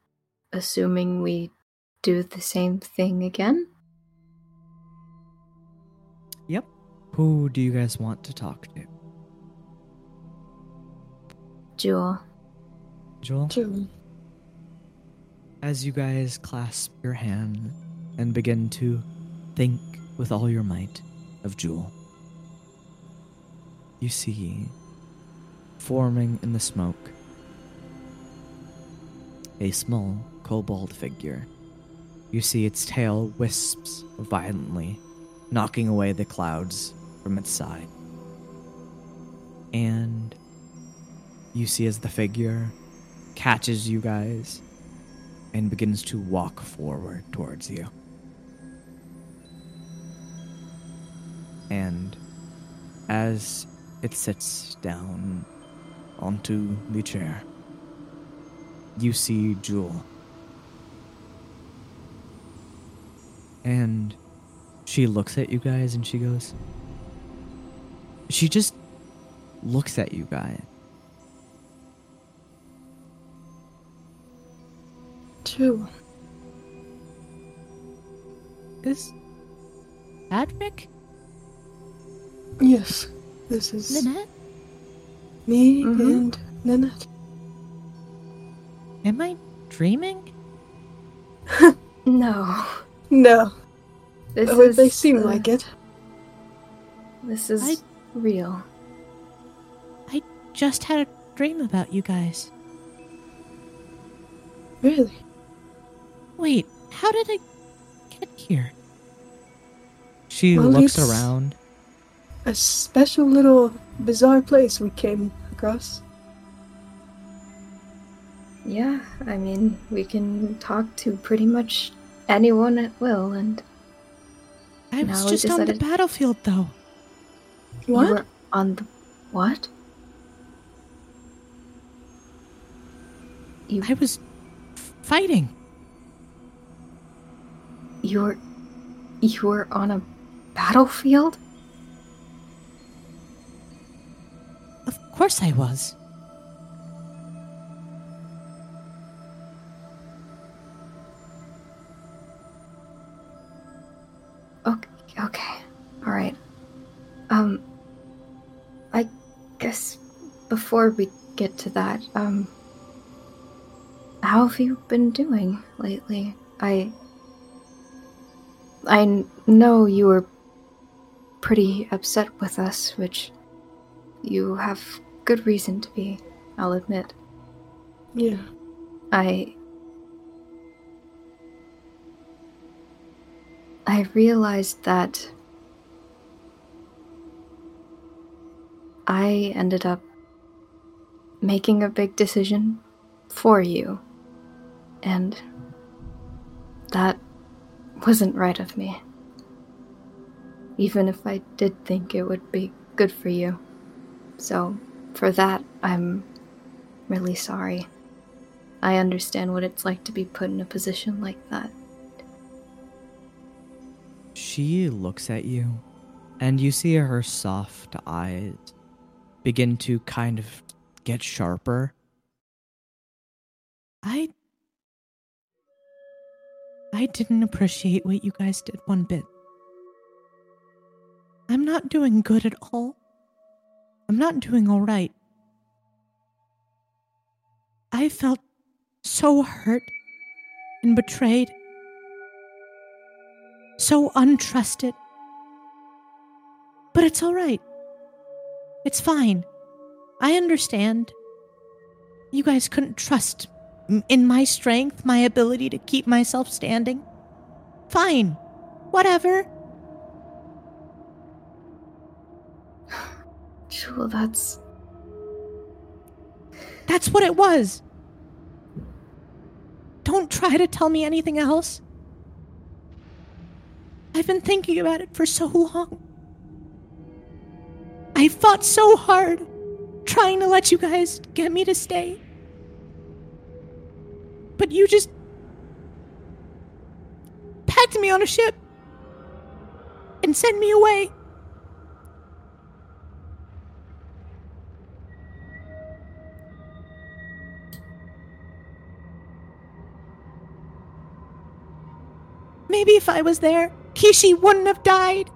assuming we do the same thing again? Yep. Who do you guys want to talk to? Jewel. Jewel? Jewel. As you guys clasp your hand and begin to think with all your might of Jewel, you see forming in the smoke a small kobold figure. You see its tail wisps violently, knocking away the clouds from its side. And you see as the figure catches you guys and begins to walk forward towards you. And as it sits down onto the chair, you see Jewel. And she looks at you guys and she goes, She just looks at you guys. True. Is Adric? Yes. This is Lynette? me Mhm. and Nanette. Am I dreaming? No. No. This Oh, is they seem uh, like it. This is I- real. I just had a dream about you guys. Really? Wait, how did I get here? She Well, looks it's- around. A special little bizarre place we came across. Yeah, I mean, we can talk to pretty much anyone at will, and I was Now we just on the battlefield, though. What? you were on the what? You I was f- fighting. you're you were on a battlefield? Of course I was. Okay, all right. Um, I guess before we get to that, um, how have you been doing lately? I I know you were pretty upset with us, which you have good reason to be. I'll admit. Yeah. I I realized that I ended up making a big decision for you. And that wasn't right of me. Even if I did think it would be good for you. So, for that, I'm really sorry. I understand what it's like to be put in a position like that. She looks at you, and you see her soft eyes begin to kind of get sharper. I. I didn't appreciate what you guys did one bit. I'm not doing good at all. I'm not doing alright. I felt so hurt and betrayed, so untrusted. But it's alright. It's fine. I understand. You guys couldn't trust in my strength, my ability to keep myself standing. Fine. Whatever. Jewel, that's. That's what it was. Don't try to tell me anything else. I've been thinking about it for so long. I fought so hard trying to let you guys get me to stay. But you just packed me on a ship and sent me away. Maybe if I was there, Kishi wouldn't have died.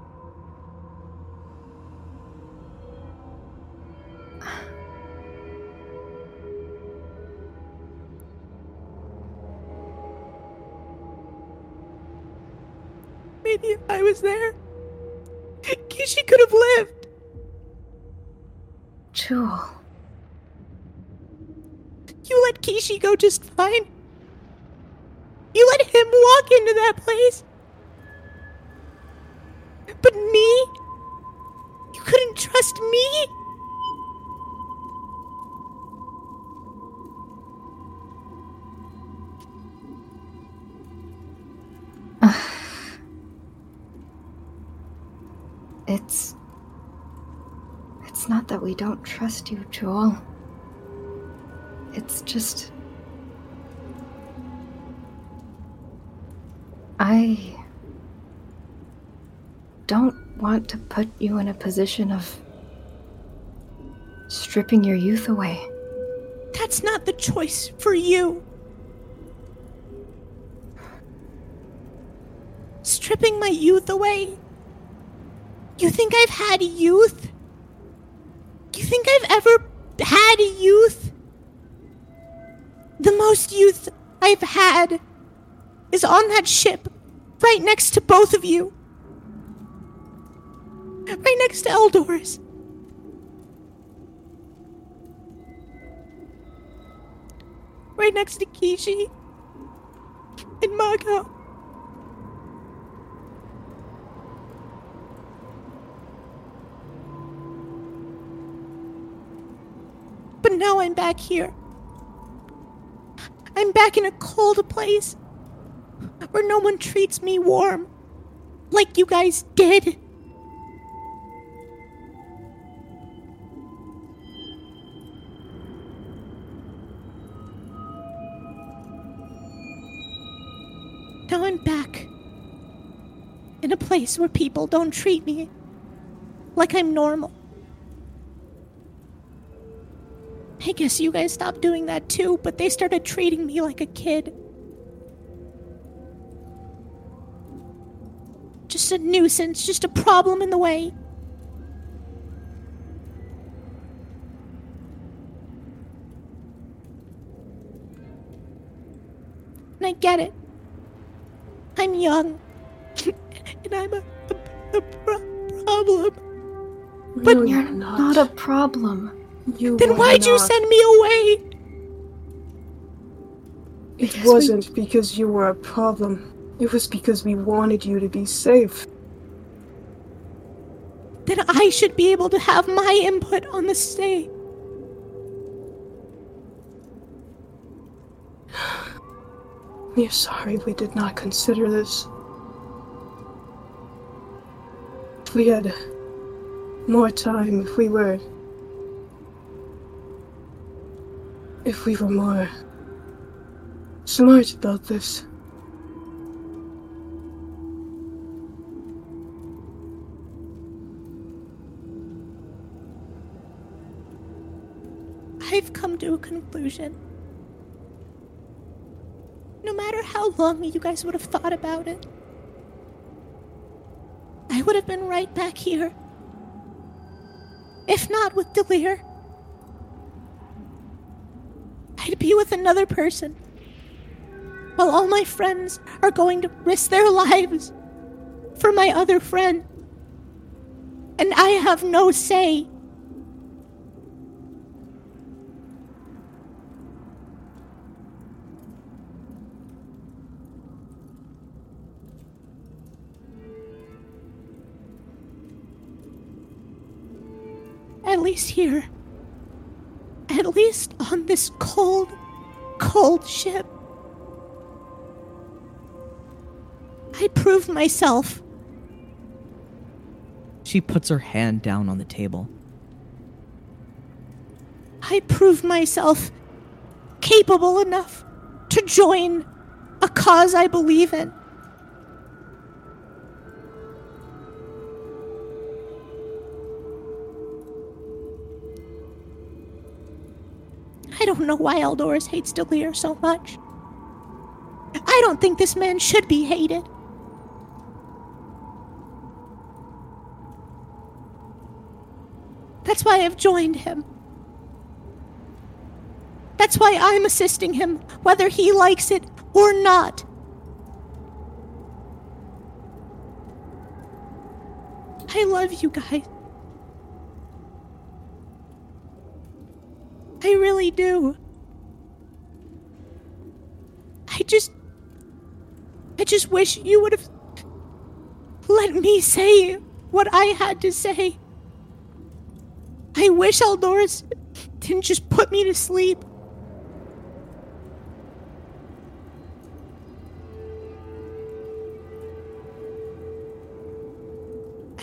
Maybe if I was there, Kishi could have lived. Jewel. You let Kishi go just fine. You let him walk into that place. But me? You couldn't trust me? It's. It's not that we don't trust you, Jewel. It's just. I. don't want to put you in a position of. stripping your youth away. That's not the choice for you. Stripping my youth away? You think I've had youth? You think I've ever had youth? The most youth I've had is on that ship, right next to both of you. Right next to Eldoris. Right next to Kishi. And Mako. But now I'm back here. I'm back in a cold place where no one treats me warm like you guys did. Place where people don't treat me like I'm normal. I guess you guys stopped doing that too, but they started treating me like a kid. Just a nuisance, just a problem in the way. And I get it. I'm young. And I'm a, a, a pro- problem. But no, You're you're not a problem. You Then why'd you send me away? It Because wasn't because you were a problem. It was because we wanted you to be safe. Then I should be able to have my input on the stay. We're sorry we did not consider this. If we had more time, if we were. If we were more smart about this. I've come to a conclusion. No matter how long you guys would have thought about it, would have been right back here. If not with Delir, I'd be with another person. While all my friends are going to risk their lives for my other friend. And I have no say. Least here. At least on this cold, cold ship. I proved myself. She puts her hand down on the table. I proved myself capable enough to join a cause I believe in. Don't know why Eldoris hates Delir so much. I don't think this man should be hated. That's why I've joined him. That's why I'm assisting him, whether he likes it or not. I love you guys. I really do. I just. I just wish you would have let me say what I had to say. I wish Eldoris didn't just put me to sleep.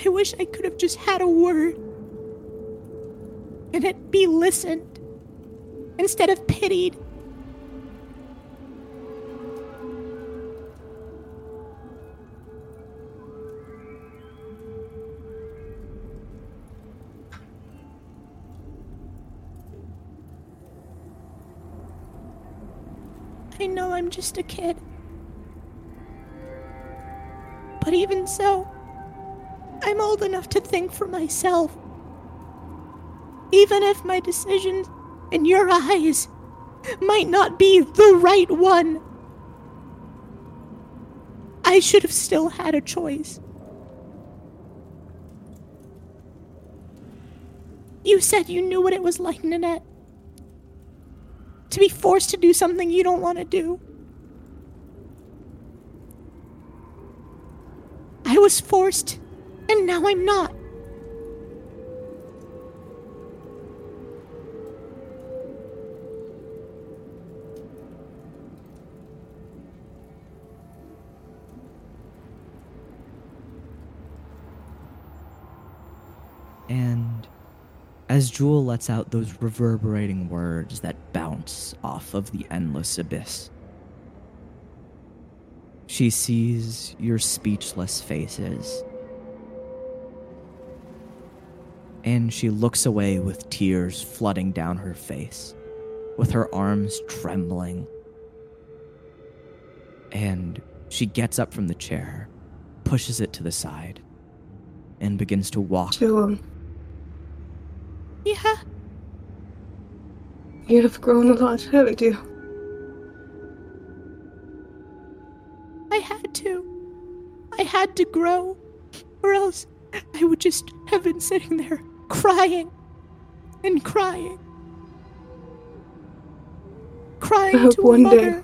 I wish I could have just had a word and it be listened instead of pitied. I know I'm just a kid. But even so, I'm old enough to think for myself. Even if my decisions in your eyes might not be the right one, I should have still had a choice. You said you knew what it was like, Nanette. To be forced to do something you don't want to do. I was forced, and now I'm not. Jewel lets out those reverberating words that bounce off of the endless abyss, she sees your speechless faces. And she looks away with tears flooding down her face, with her arms trembling. And she gets up from the chair, pushes it to the side, and begins to walk Jewel, you have grown a lot, haven't you? I had to. I had to grow, or else I would just have been sitting there crying and crying. Crying I hope to one day-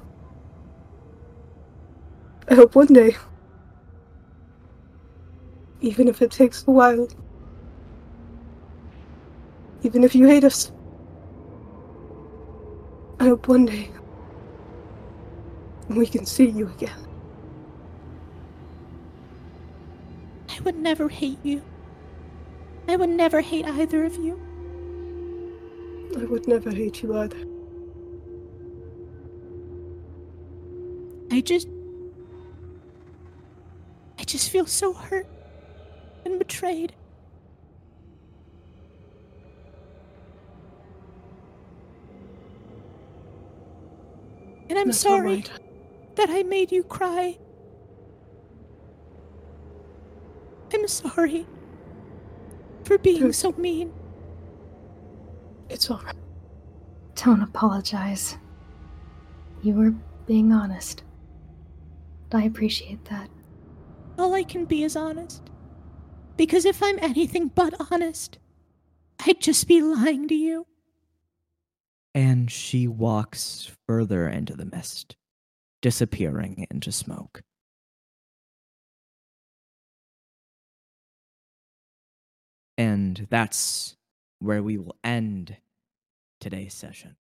I hope one day, even if it takes a while, even if you hate us, I hope one day we can see you again. I would never hate you. I would never hate either of you. I would never hate you either. I just. I just feel so hurt and betrayed. And I'm That's sorry right. that I made you cry. I'm sorry for being Dude. so mean. It's alright. Don't apologize. You were being honest. I appreciate that. All I can be is honest. Because if I'm anything but honest, I'd just be lying to you. And she walks further into the mist, disappearing into smoke. And that's where we will end today's session.